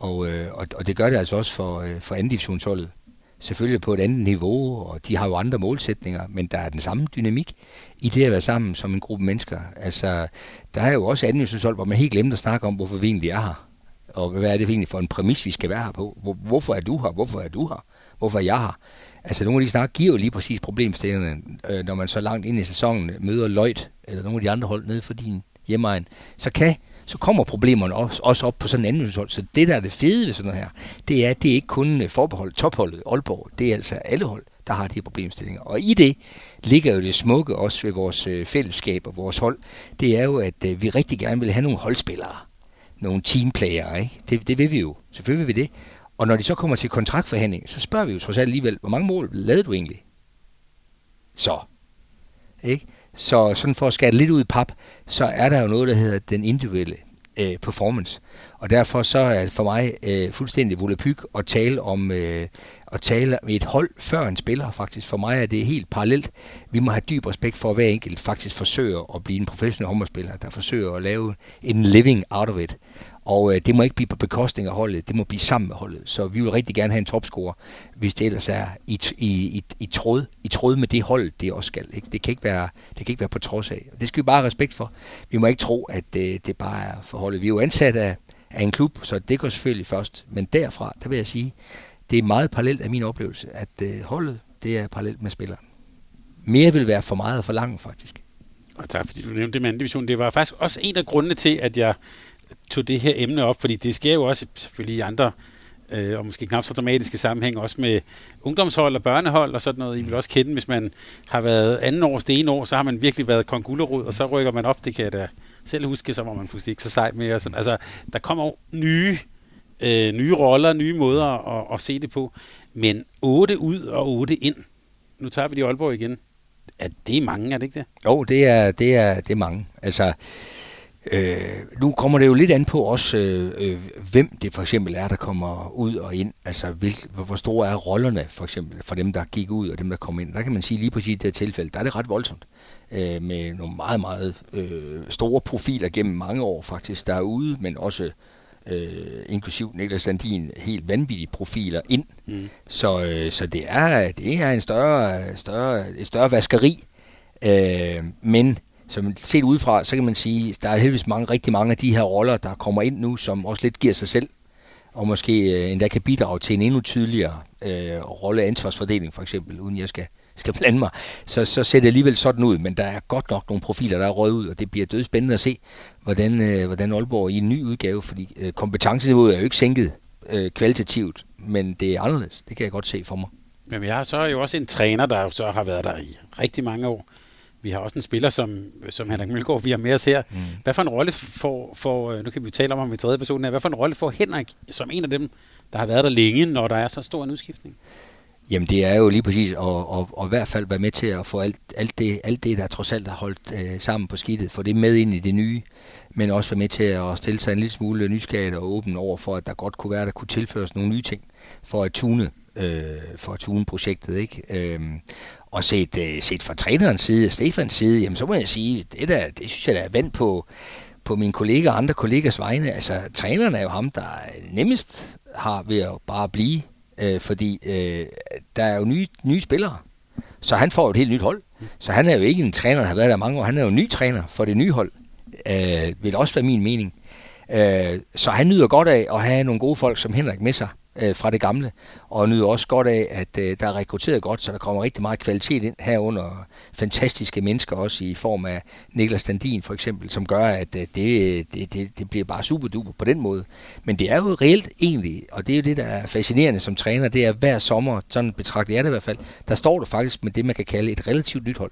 Og, øh, og, og det gør det altså også for, øh, for anden divisionsholdet. Selvfølgelig på et andet niveau, og de har jo andre målsætninger, men der er den samme dynamik i det at være sammen som en gruppe mennesker. Altså, der er jo også anden divisionshold, hvor man helt glemte at snakke om, hvorfor vi egentlig er her. Og hvad er det egentlig for en præmis, vi skal være her på? Hvor, hvorfor er du her? Hvorfor er du her? Hvorfor er jeg her? Altså nogle af de snak giver jo lige præcis problemstillingerne, øh, når man så langt ind i sæsonen møder Lloyd eller nogle af de andre hold nede for din hjemmeegn. Så kan så kommer problemerne også, også op på sådan en anden hold. Så det, der er det fede ved sådan noget her, det er, at det er ikke kun øh, forbeholdet topholdet Aalborg. Det er altså alle hold, der har de her problemstillinger. Og i det ligger jo det smukke også ved vores øh, fællesskab og vores hold. Det er jo, at øh, vi rigtig gerne vil have nogle holdspillere. Nogle teamplayer, ikke? Det, det vil vi jo. Selvfølgelig vil vi det. Og når de så kommer til kontraktforhandling, så spørger vi jo trods alt alligevel, hvor mange mål lavede du egentlig? Så. Ikke? Så sådan for at skære lidt ud i pap, så er der jo noget, der hedder den individuelle øh, performance. Og derfor så er det for mig øh, fuldstændig volapyk at tale om øh, at tale med et hold før en spiller faktisk. For mig er det helt parallelt. Vi må have dyb respekt for, at hver enkelt faktisk forsøger at blive en professionel håndboldspiller, der forsøger at lave en living out of it. Og øh, det må ikke blive på bekostning af holdet, det må blive sammen med holdet. Så vi vil rigtig gerne have en topscorer, hvis det ellers er i, i, i, i, tråd, i tråd med det hold, det også skal. Ikke? Det, kan ikke være, det kan ikke være på trods af. Det skal vi bare have respekt for. Vi må ikke tro, at det, øh, det bare er for holdet. Vi er jo ansat af, af en klub, så det går selvfølgelig først. Men derfra, der vil jeg sige, det er meget parallelt af min oplevelse, at øh, holdet, det er parallelt med spilleren. Mere vil være for meget for langt, faktisk. Og tak fordi du nævnte det med anden division. Det var faktisk også en af grundene til, at jeg tog det her emne op, fordi det sker jo også selvfølgelig i andre øh, og måske knap så dramatiske sammenhæng, også med ungdomshold og børnehold og sådan noget. I vil også kende, hvis man har været anden års det ene år, så har man virkelig været kongulerud, og så rykker man op, det kan jeg da selv huske, så var man pludselig ikke så sej mere. Sådan. Altså, der kommer nye øh, nye roller, nye måder at, at se det på. Men 8 ud og 8 ind. Nu tager vi de Aalborg igen. Ja, det er mange, er det ikke det? Jo, det er, det er, det er mange. Altså, øh, nu kommer det jo lidt an på også, øh, øh, hvem det for eksempel er, der kommer ud og ind. Altså, hvil, hvor, store er rollerne for eksempel for dem, der gik ud og dem, der kom ind. Der kan man sige lige præcis i det her tilfælde, der er det ret voldsomt. Øh, med nogle meget, meget øh, store profiler gennem mange år faktisk, der er ude, men også øh, inklusiv Niklas Landin, helt vanvittige profiler ind. Mm. Så, øh, så det er det er en større, større, et større vaskeri. Øh, men som set udefra, så kan man sige, der er heldigvis mange, rigtig mange af de her roller, der kommer ind nu, som også lidt giver sig selv, og måske øh, endda kan bidrage til en endnu tydeligere øh, rolle-ansvarsfordeling, for eksempel, uden jeg skal, skal blande mig, så, så ser det alligevel sådan ud, men der er godt nok nogle profiler, der er røget ud, og det bliver død spændende at se, hvordan, øh, hvordan Aalborg i en ny udgave, fordi øh, kompetenceniveauet er jo ikke sænket øh, kvalitativt, men det er anderledes, det kan jeg godt se for mig. Men jeg har så jo også en træner, der jo så har været der i rigtig mange år, vi har også en spiller som, som Henrik Mølgaard, vi har med os her. Mm. Hvad for en rolle får, får, øh, nu kan vi tale om ham i tredje person her, hvad for en rolle får Henrik som en af dem, der har været der længe, når der er så stor en udskiftning? Jamen det er jo lige præcis at, at, at, i hvert fald være med til at få alt, alt, det, alt det, der trods alt har holdt øh, sammen på skidtet, få det med ind i det nye, men også være med til at stille sig en lille smule nysgerrig og åben over for, at der godt kunne være, der kunne tilføres nogle nye ting for at tune øh, for at tune projektet. Ikke? Øhm, og set, øh, set fra trænerens side, Stefans side, jamen, så må jeg sige, det, der, det synes jeg, der er vendt på, på mine kolleger og andre kollegers vegne. Altså, træneren er jo ham, der nemmest har ved at bare blive, øh, fordi øh, der er jo nye, nye spillere. Så han får jo et helt nyt hold. Så han er jo ikke en træner, der har været der mange år. Han er jo en ny træner for det nye hold. Øh, vil også være min mening. Øh, så han nyder godt af at have nogle gode folk som Henrik med sig øh, fra det gamle, og nyder også godt af, at øh, der er rekrutteret godt, så der kommer rigtig meget kvalitet ind herunder fantastiske mennesker også i form af Niklas Dandin for eksempel, som gør, at øh, det, det, det, det bliver bare super duper på den måde. Men det er jo reelt egentlig, og det er jo det, der er fascinerende som træner, det er hver sommer, sådan betragter jeg det i hvert fald, der står du faktisk med det, man kan kalde et relativt nyt hold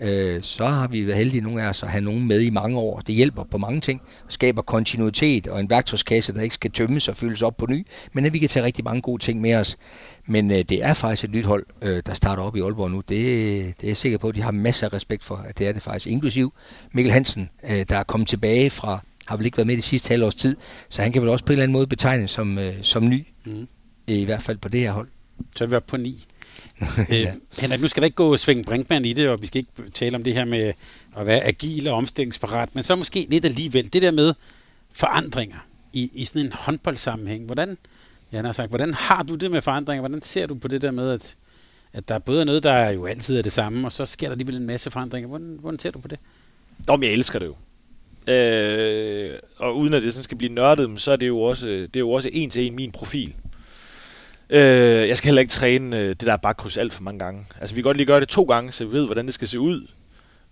øh, så har vi været heldige nogle af os at have nogen med i mange år. Det hjælper på mange ting, skaber kontinuitet og en værktøjskasse, der ikke skal tømmes og fyldes op på ny, men at vi kan tage rigtig mange gode ting med os. Men øh, det er faktisk et nyt hold, øh, der starter op i Aalborg nu. Det, det er jeg sikker på, at de har masser af respekt for, at det er det faktisk. Inklusiv Mikkel Hansen, øh, der er kommet tilbage fra, har vel ikke været med de sidste halvårs tid, så han kan vel også på en eller anden måde betegnes som, øh, som ny, mm. i hvert fald på det her hold. Så er vi oppe på ni. *laughs* øh, Henrik, nu skal der ikke gå Svend Brinkmann i det, og vi skal ikke tale om det her med at være agil og omstillingsparat, men så måske lidt alligevel det der med forandringer i, i sådan en håndboldsammenhæng. Hvordan, ja, har sagt, hvordan har du det med forandringer? Hvordan ser du på det der med, at, at der både er noget, der jo altid er det samme, og så sker der alligevel en masse forandringer. Hvordan, hvordan ser du på det? Nå, jeg elsker det jo. Øh, og uden at det sådan skal blive nørdet, så er det jo også, det er jo også en til en min profil. Øh, jeg skal heller ikke træne øh, det der bakkryds alt for mange gange. Altså, vi kan godt lige gøre det to gange, så vi ved, hvordan det skal se ud.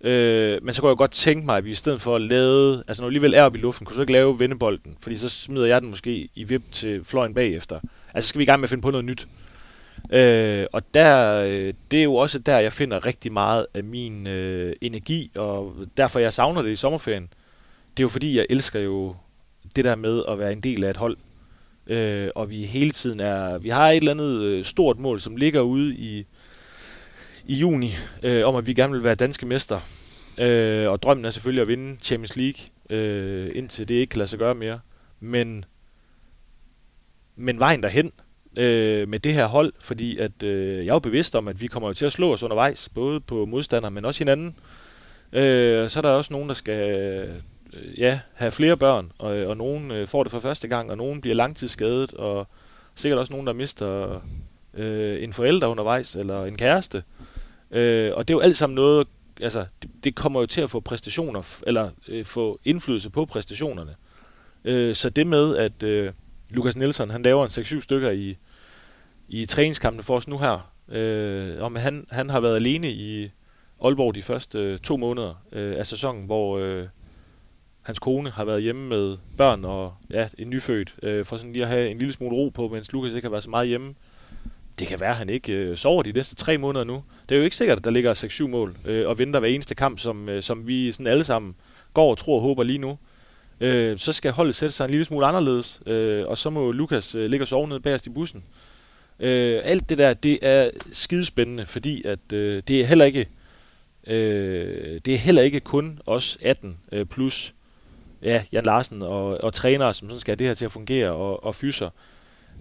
Øh, men så kunne jeg godt tænke mig, at vi i stedet for at lave, altså når vi alligevel er oppe i luften, kunne så ikke lave vendebolden, fordi så smider jeg den måske i vip til fløjen bagefter. Altså skal vi i gang med at finde på noget nyt. Øh, og der, øh, det er jo også der, jeg finder rigtig meget af min øh, energi, og derfor jeg savner det i sommerferien. Det er jo fordi, jeg elsker jo det der med at være en del af et hold øh, og vi hele tiden er, vi har et eller andet øh, stort mål, som ligger ude i, i juni, øh, om at vi gerne vil være danske mester. Øh, og drømmen er selvfølgelig at vinde Champions League, øh, indtil det ikke kan lade sig gøre mere. Men, men vejen derhen øh, med det her hold, fordi at øh, jeg er jo bevidst om, at vi kommer jo til at slå os undervejs, både på modstandere, men også hinanden. Øh, så er der også nogen, der skal øh, ja, have flere børn, og, øh, og nogen øh, får det for første gang, og nogen bliver langtidsskadet, og sikkert også nogen, der mister øh, en forælder undervejs, eller en kæreste. Øh, og det er jo alt sammen noget, altså, det, det kommer jo til at få præstationer, eller øh, få indflydelse på præstationerne. Øh, så det med, at øh, Lukas Nielsen, han laver en 6-7 stykker i, i træningskampene for os nu her, øh, om han, han har været alene i Aalborg de første øh, to måneder øh, af sæsonen, hvor øh, hans kone har været hjemme med børn og ja, en nyfødt, øh, for sådan lige at have en lille smule ro på, mens Lukas ikke har været så meget hjemme. Det kan være, at han ikke øh, sover de næste tre måneder nu. Det er jo ikke sikkert, at der ligger 6-7 mål øh, og venter hver eneste kamp, som, øh, som vi sådan alle sammen går og tror og håber lige nu. Øh, så skal holdet sætte sig en lille smule anderledes, øh, og så må Lukas øh, ligge og sove nede bagerst i bussen. Øh, alt det der, det er skidespændende, fordi at øh, det er heller ikke øh, det er heller ikke kun os 18 øh, plus ja, Jan Larsen og, og trænere, som sådan skal have det her til at fungere, og, og fyser.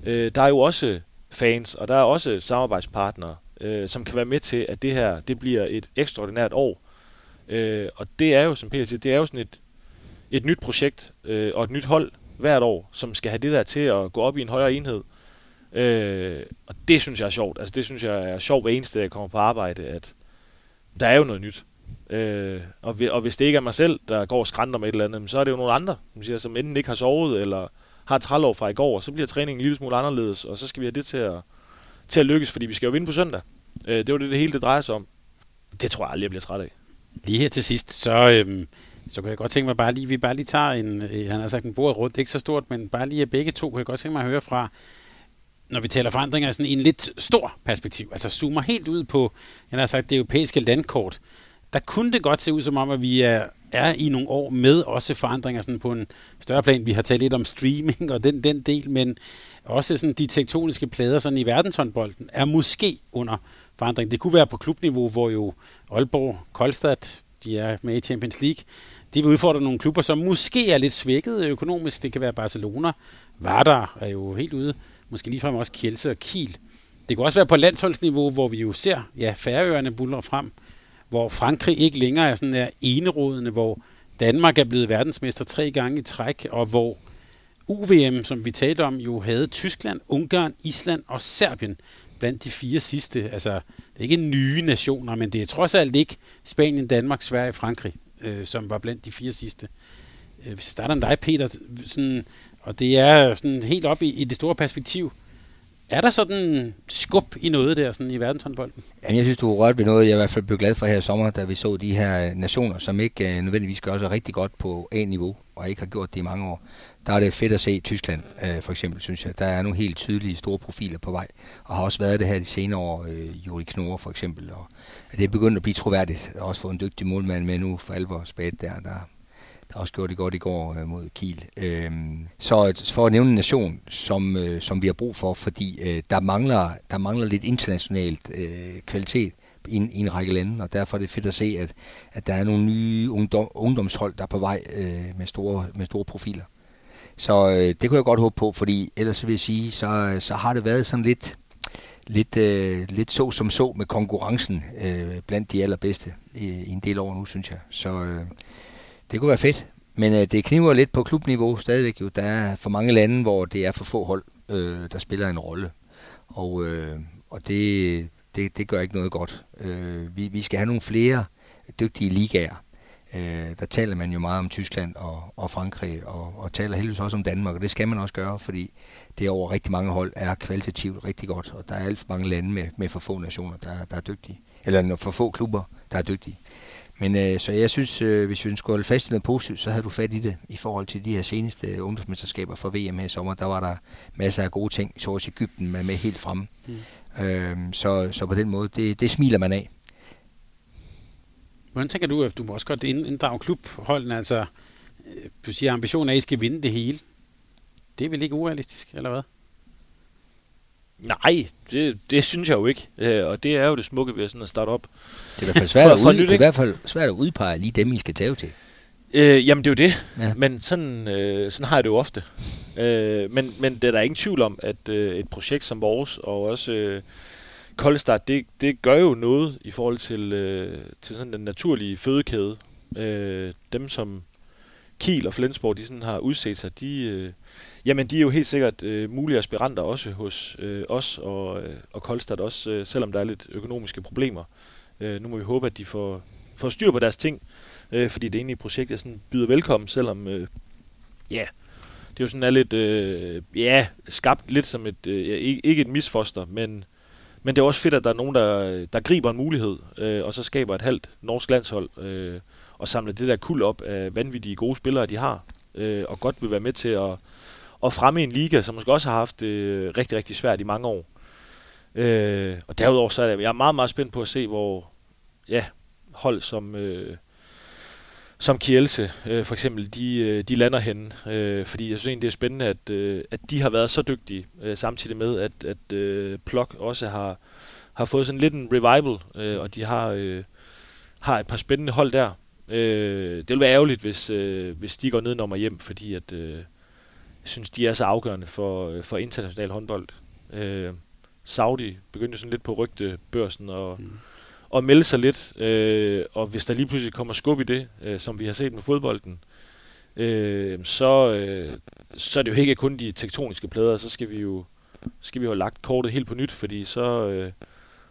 Øh, der er jo også fans, og der er også samarbejdspartnere, øh, som kan være med til, at det her det bliver et ekstraordinært år. Øh, og det er jo, som Peter siger, det er jo sådan et, et nyt projekt øh, og et nyt hold hvert år, som skal have det der til at gå op i en højere enhed. Øh, og det synes jeg er sjovt. Altså det synes jeg er sjovt hver eneste jeg kommer på arbejde, at der er jo noget nyt. Øh, og, og hvis det ikke er mig selv, der går og skrænter med et eller andet, så er det jo nogle andre, som, siger, som enten ikke har sovet, eller har trælov fra i går, og så bliver træningen en lille smule anderledes, og så skal vi have det til at, til at lykkes, fordi vi skal jo vinde på søndag. Øh, det var det, det hele det drejer sig om. Det tror jeg aldrig, jeg bliver træt af. Lige her til sidst, så, øhm, så kan jeg godt tænke mig bare lige, vi bare lige tager en, øh, han har sagt en bord rundt, det er ikke så stort, men bare lige af begge to, kan jeg godt tænke mig at høre fra, når vi taler forandringer sådan i en lidt stor perspektiv, altså zoomer helt ud på, han har sagt, det europæiske landkort, der kunne det godt se ud som om, at vi er, er i nogle år med også forandringer sådan på en større plan. Vi har talt lidt om streaming og den, den del, men også sådan de tektoniske plader sådan i verdenshåndbolden er måske under forandring. Det kunne være på klubniveau, hvor jo Aalborg, Koldstad, de er med i Champions League. De vil udfordre nogle klubber, som måske er lidt svækket økonomisk. Det kan være Barcelona. Vardar er jo helt ude. Måske ligefrem også Kielse og Kiel. Det kunne også være på landsholdsniveau, hvor vi jo ser ja, færøerne buller frem hvor Frankrig ikke længere er sådan der enerådende, hvor Danmark er blevet verdensmester tre gange i træk, og hvor UVM, som vi talte om, jo havde Tyskland, Ungarn, Island og Serbien blandt de fire sidste. Altså, det er ikke nye nationer, men det er trods alt ikke Spanien, Danmark, Sverige og Frankrig, øh, som var blandt de fire sidste. Øh, hvis jeg starter med dig, Peter, sådan, og det er sådan helt op i, i det store perspektiv, er der sådan skub i noget der sådan i verdenshåndbolden? Jamen, jeg synes, du har rørt ved noget, jeg i hvert fald blev glad for her i sommer, da vi så de her øh, nationer, som ikke uh, nødvendigvis gør sig rigtig godt på A-niveau, og ikke har gjort det i mange år. Der er det fedt at se Tyskland, uh, for eksempel, synes jeg. Der er nogle helt tydelige store profiler på vej, og har også været det her de senere år. Uh, Juri Knorr, for eksempel. Og det er begyndt at blive troværdigt. Også få en dygtig målmand med nu for alvor spæt der, der der også gjorde det godt i går øh, mod Kiel. Øhm, så for at nævne en nation, som, øh, som vi har brug for, fordi øh, der, mangler, der mangler lidt internationalt øh, kvalitet i en, i en række lande, og derfor er det fedt at se, at, at der er nogle nye ungdom, ungdomshold, der er på vej øh, med, store, med store profiler. Så øh, det kunne jeg godt håbe på, fordi ellers vil jeg sige, så, så har det været sådan lidt, lidt, øh, lidt så som så med konkurrencen øh, blandt de allerbedste i, i en del år nu, synes jeg. Så øh, det kunne være fedt, men øh, det kniver lidt på klubniveau stadigvæk jo. Der er for mange lande, hvor det er for få hold, øh, der spiller en rolle. Og, øh, og det, det, det gør ikke noget godt. Øh, vi, vi skal have nogle flere dygtige ligaer. Øh, der taler man jo meget om Tyskland og, og Frankrig, og, og taler heldigvis også om Danmark, og det skal man også gøre, fordi det over rigtig mange hold er kvalitativt rigtig godt, og der er alt for mange lande med, med for få nationer, der, der er dygtige. Eller for få klubber, der er dygtige. Men øh, så jeg synes, øh, hvis vi skulle holde fast i noget positivt, så havde du fat i det i forhold til de her seneste ungdomsmesterskaber for VM her i sommer. Der var der masser af gode ting, så også Ægypten med, med helt fremme. Mm. Øh, så, så på den måde, det, det smiler man af. Hvordan tænker du, at du må også godt inddrage klubholdene? Altså, øh, du siger, at ambitionen er, at I skal vinde det hele. Det er vel ikke urealistisk, eller hvad? Nej, det, det synes jeg jo ikke. Øh, og det er jo det smukke ved sådan at starte op. Det er i hvert fald svært, for, for at, ud, det er i hvert fald svært at udpege lige dem, I skal tage til. Øh, jamen, det er jo det. Ja. Men sådan, øh, sådan har jeg det jo ofte. Øh, men, men det er der ingen tvivl om, at øh, et projekt som vores, og også øh, Koldestart, det, det gør jo noget i forhold til, øh, til sådan den naturlige fødekæde. Øh, dem, som Kiel og Flensborg, de sådan har udset sig, de... Øh, Jamen, de er jo helt sikkert øh, mulige aspiranter også hos øh, os og, øh, og Koldstad også, øh, selvom der er lidt økonomiske problemer. Øh, nu må vi håbe, at de får, får styr på deres ting, øh, fordi det egentlige projekt, er sådan byder velkommen, selvom, øh, ja, det er jo sådan er lidt, øh, ja, skabt lidt som et, øh, ikke et misfoster, men, men det er også fedt, at der er nogen, der, der griber en mulighed, øh, og så skaber et halvt norsk landshold, øh, og samler det der kul op af vanvittige gode spillere, de har, øh, og godt vil være med til at og fremme i en liga, som måske også har haft det øh, rigtig, rigtig svært i mange år. Øh, og derudover så er jeg, jeg er meget, meget spændt på at se, hvor ja, hold som, øh, som Kielse øh, for eksempel, de, øh, de lander hen. Øh, fordi jeg synes egentlig, det er spændende, at, øh, at de har været så dygtige, øh, samtidig med, at, at øh, Plok også har, har fået sådan lidt en revival, øh, og de har, øh, har et par spændende hold der. Øh, det vil være ærgerligt, hvis, øh, hvis de går ned og hjem, fordi at, øh, synes, de er så afgørende for, øh, for international håndbold. Øh, Saudi begyndte sådan lidt på rygtebørsen og, mm. og melde sig lidt. Øh, og hvis der lige pludselig kommer skub i det, øh, som vi har set med fodbolden, øh, så, øh, så er det jo ikke kun de tektoniske plader, så skal vi jo skal vi jo have lagt kortet helt på nyt, fordi så, øh,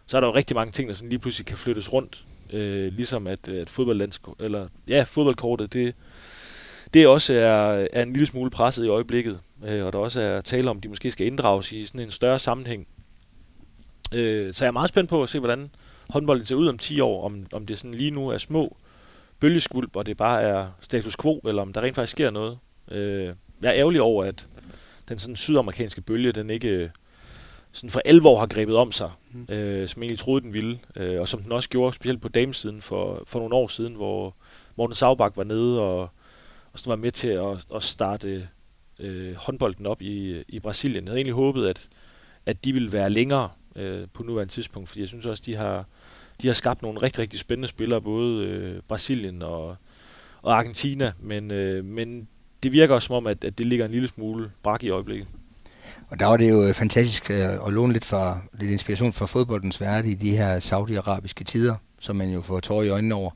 så er der jo rigtig mange ting, der sådan lige pludselig kan flyttes rundt. Øh, ligesom at, at eller, ja, fodboldkortet, det, det også er, er en lille smule presset i øjeblikket, øh, og der også er tale om, at de måske skal inddrages i sådan en større sammenhæng. Øh, så jeg er meget spændt på at se, hvordan håndbolden ser ud om 10 år, om, om det sådan lige nu er små bølgeskuld, og det bare er status quo, eller om der rent faktisk sker noget. Øh, jeg er ærgerlig over, at den sådan sydamerikanske bølge, den ikke sådan for alvor har grebet om sig, mm. øh, som egentlig troede, den ville. Øh, og som den også gjorde, specielt på damesiden for, for nogle år siden, hvor Morten Saubak var nede og, og som var med til at, at starte øh, håndbolden op i, i Brasilien. Jeg havde egentlig håbet, at, at de ville være længere øh, på nuværende tidspunkt, fordi jeg synes også, de har, de har skabt nogle rigtig, rigtig spændende spillere, både øh, Brasilien og, og Argentina, men, øh, men det virker også som om, at, at det ligger en lille smule brak i øjeblikket. Og der var det jo øh, fantastisk øh, at låne lidt, for, lidt inspiration fra fodboldens verden i de her saudiarabiske tider, som man jo får tårer i øjnene over.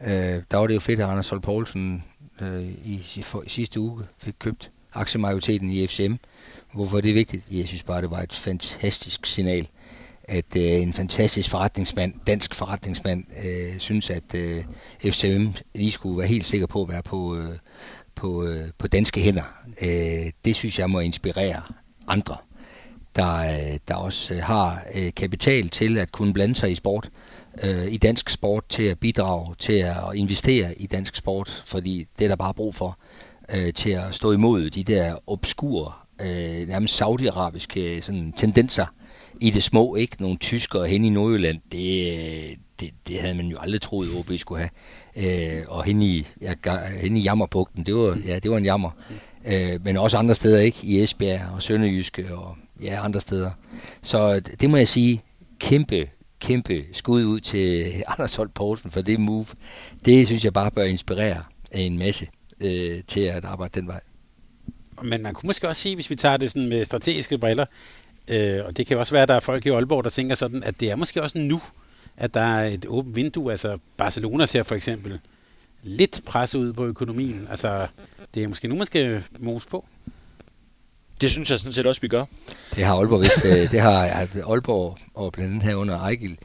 Øh, der var det jo fedt, at Anders Sol Poulsen Øh, i, i, for, sidste uge fik købt aktiemajoriteten i FCM. Hvorfor er det vigtigt? Jeg synes bare, det var et fantastisk signal, at øh, en fantastisk forretningsmand, dansk forretningsmand, øh, synes, at øh, FCM lige skulle være helt sikker på at være på, øh, på, øh, på danske hænder. Øh, det synes jeg må inspirere andre, der, øh, der også øh, har øh, kapital til at kunne blande sig i sport, Øh, i dansk sport, til at bidrage, til at investere i dansk sport, fordi det er der bare brug for, øh, til at stå imod de der obskure, øh, nærmest saudiarabiske sådan, tendenser i det små, ikke? Nogle tyskere hen i Nordjylland, det, det, det havde man jo aldrig troet, OB skulle have. Øh, og hen i, ja, hen i Jammerbugten, det var, ja, det var en jammer. Øh, men også andre steder, ikke? I Esbjerg og Sønderjyske og ja, andre steder. Så det må jeg sige, kæmpe, kæmpe skud ud til *laughs* Anders Holt Poulsen for det move. Det synes jeg bare bør inspirere en masse øh, til at arbejde den vej. Men man kunne måske også sige, hvis vi tager det sådan med strategiske briller, øh, og det kan også være, at der er folk i Aalborg, der tænker sådan, at det er måske også nu, at der er et åbent vindue. Altså Barcelona ser for eksempel lidt pres ud på økonomien. Altså, det er måske nu, man skal mose på. Det synes jeg sådan set også, vi gør. Det har Aalborg vist, øh, det har Aalborg og blandt andet her under Ejgil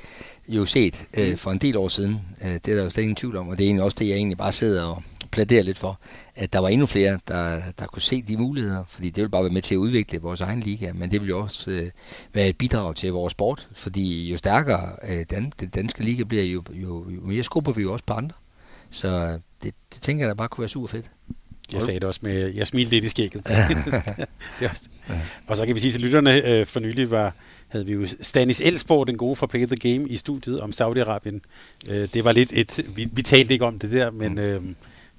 jo set øh, for en del år siden. Øh, det er der jo slet ingen tvivl om, og det er egentlig også det, jeg egentlig bare sidder og pladerer lidt for, at der var endnu flere, der, der kunne se de muligheder, fordi det vil bare være med til at udvikle vores egen liga, men det vil jo også øh, være et bidrag til vores sport, fordi jo stærkere øh, dan, den danske liga bliver, jo, jo, jo mere skubber vi jo også på andre. Så det, det tænker jeg da bare kunne være super fedt. Jeg sagde det også med, jeg smilte lidt i skægget. *laughs* det også. Og så kan vi sige til lytterne, øh, for nylig var, havde vi jo Stanis Elsborg, den gode fra Pick the Game, i studiet om Saudi-Arabien. Øh, det var lidt et, vi, vi talte ikke om det der, men øh,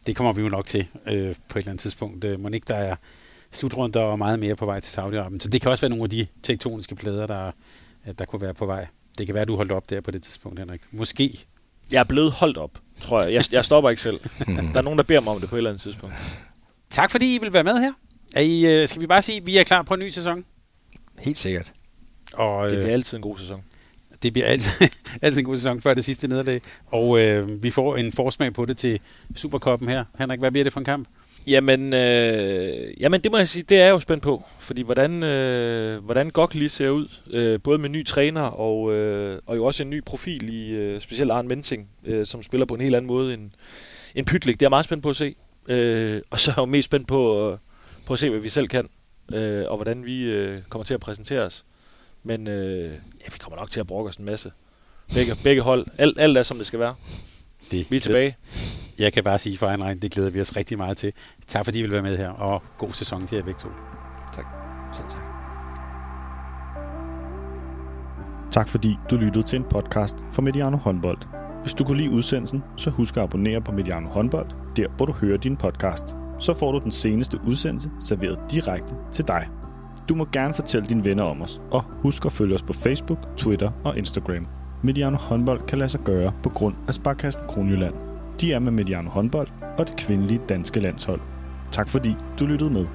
det kommer vi jo nok til øh, på et eller andet tidspunkt. Øh, Monique, der er slutrunder og meget mere på vej til Saudi-Arabien. Så det kan også være nogle af de tektoniske plader, der, der kunne være på vej. Det kan være, du holdt op der på det tidspunkt, Henrik. Måske. Jeg er blevet holdt op tror jeg. Jeg, jeg stopper ikke selv. *laughs* der er nogen, der beder mig om det på et eller andet tidspunkt. Tak fordi I vil være med her. Er I, øh, skal vi bare sige, at vi er klar på en ny sæson? Helt sikkert. Og, det bliver øh, altid en god sæson. Det bliver altid, *laughs* altid en god sæson før det sidste nederlag. Og øh, vi får en forsmag på det til Superkoppen her. Henrik, hvad bliver det for en kamp? Jamen, øh, jamen, det må jeg sige, det er jeg jo spændt på. Fordi hvordan, øh, hvordan Gok lige ser ud, øh, både med ny træner og, øh, og jo også en ny profil i øh, specielt Arne Menting, øh, som spiller på en helt anden måde end, end Pytlik. Det er jeg meget spændt på at se. Øh, og så er jeg jo mest spændt på, øh, på at se, hvad vi selv kan, øh, og hvordan vi øh, kommer til at præsentere os. Men øh, ja, vi kommer nok til at brokke os en masse. Begge, begge hold. Alt, alt er, som det skal være. Det, vi er tilbage jeg kan bare sige for egen regn, det glæder vi os rigtig meget til. Tak fordi I vil være med her, og god sæson til jer begge to. Tak. Selv tak. Tak fordi du lyttede til en podcast fra Mediano Håndbold. Hvis du kunne lide udsendelsen, så husk at abonnere på Mediano Håndbold, der hvor du hører din podcast. Så får du den seneste udsendelse serveret direkte til dig. Du må gerne fortælle dine venner om os, og husk at følge os på Facebook, Twitter og Instagram. Mediano Håndbold kan lade sig gøre på grund af Sparkassen Kronjylland. De er med Mediano håndbold og det kvindelige danske landshold. Tak fordi du lyttede med.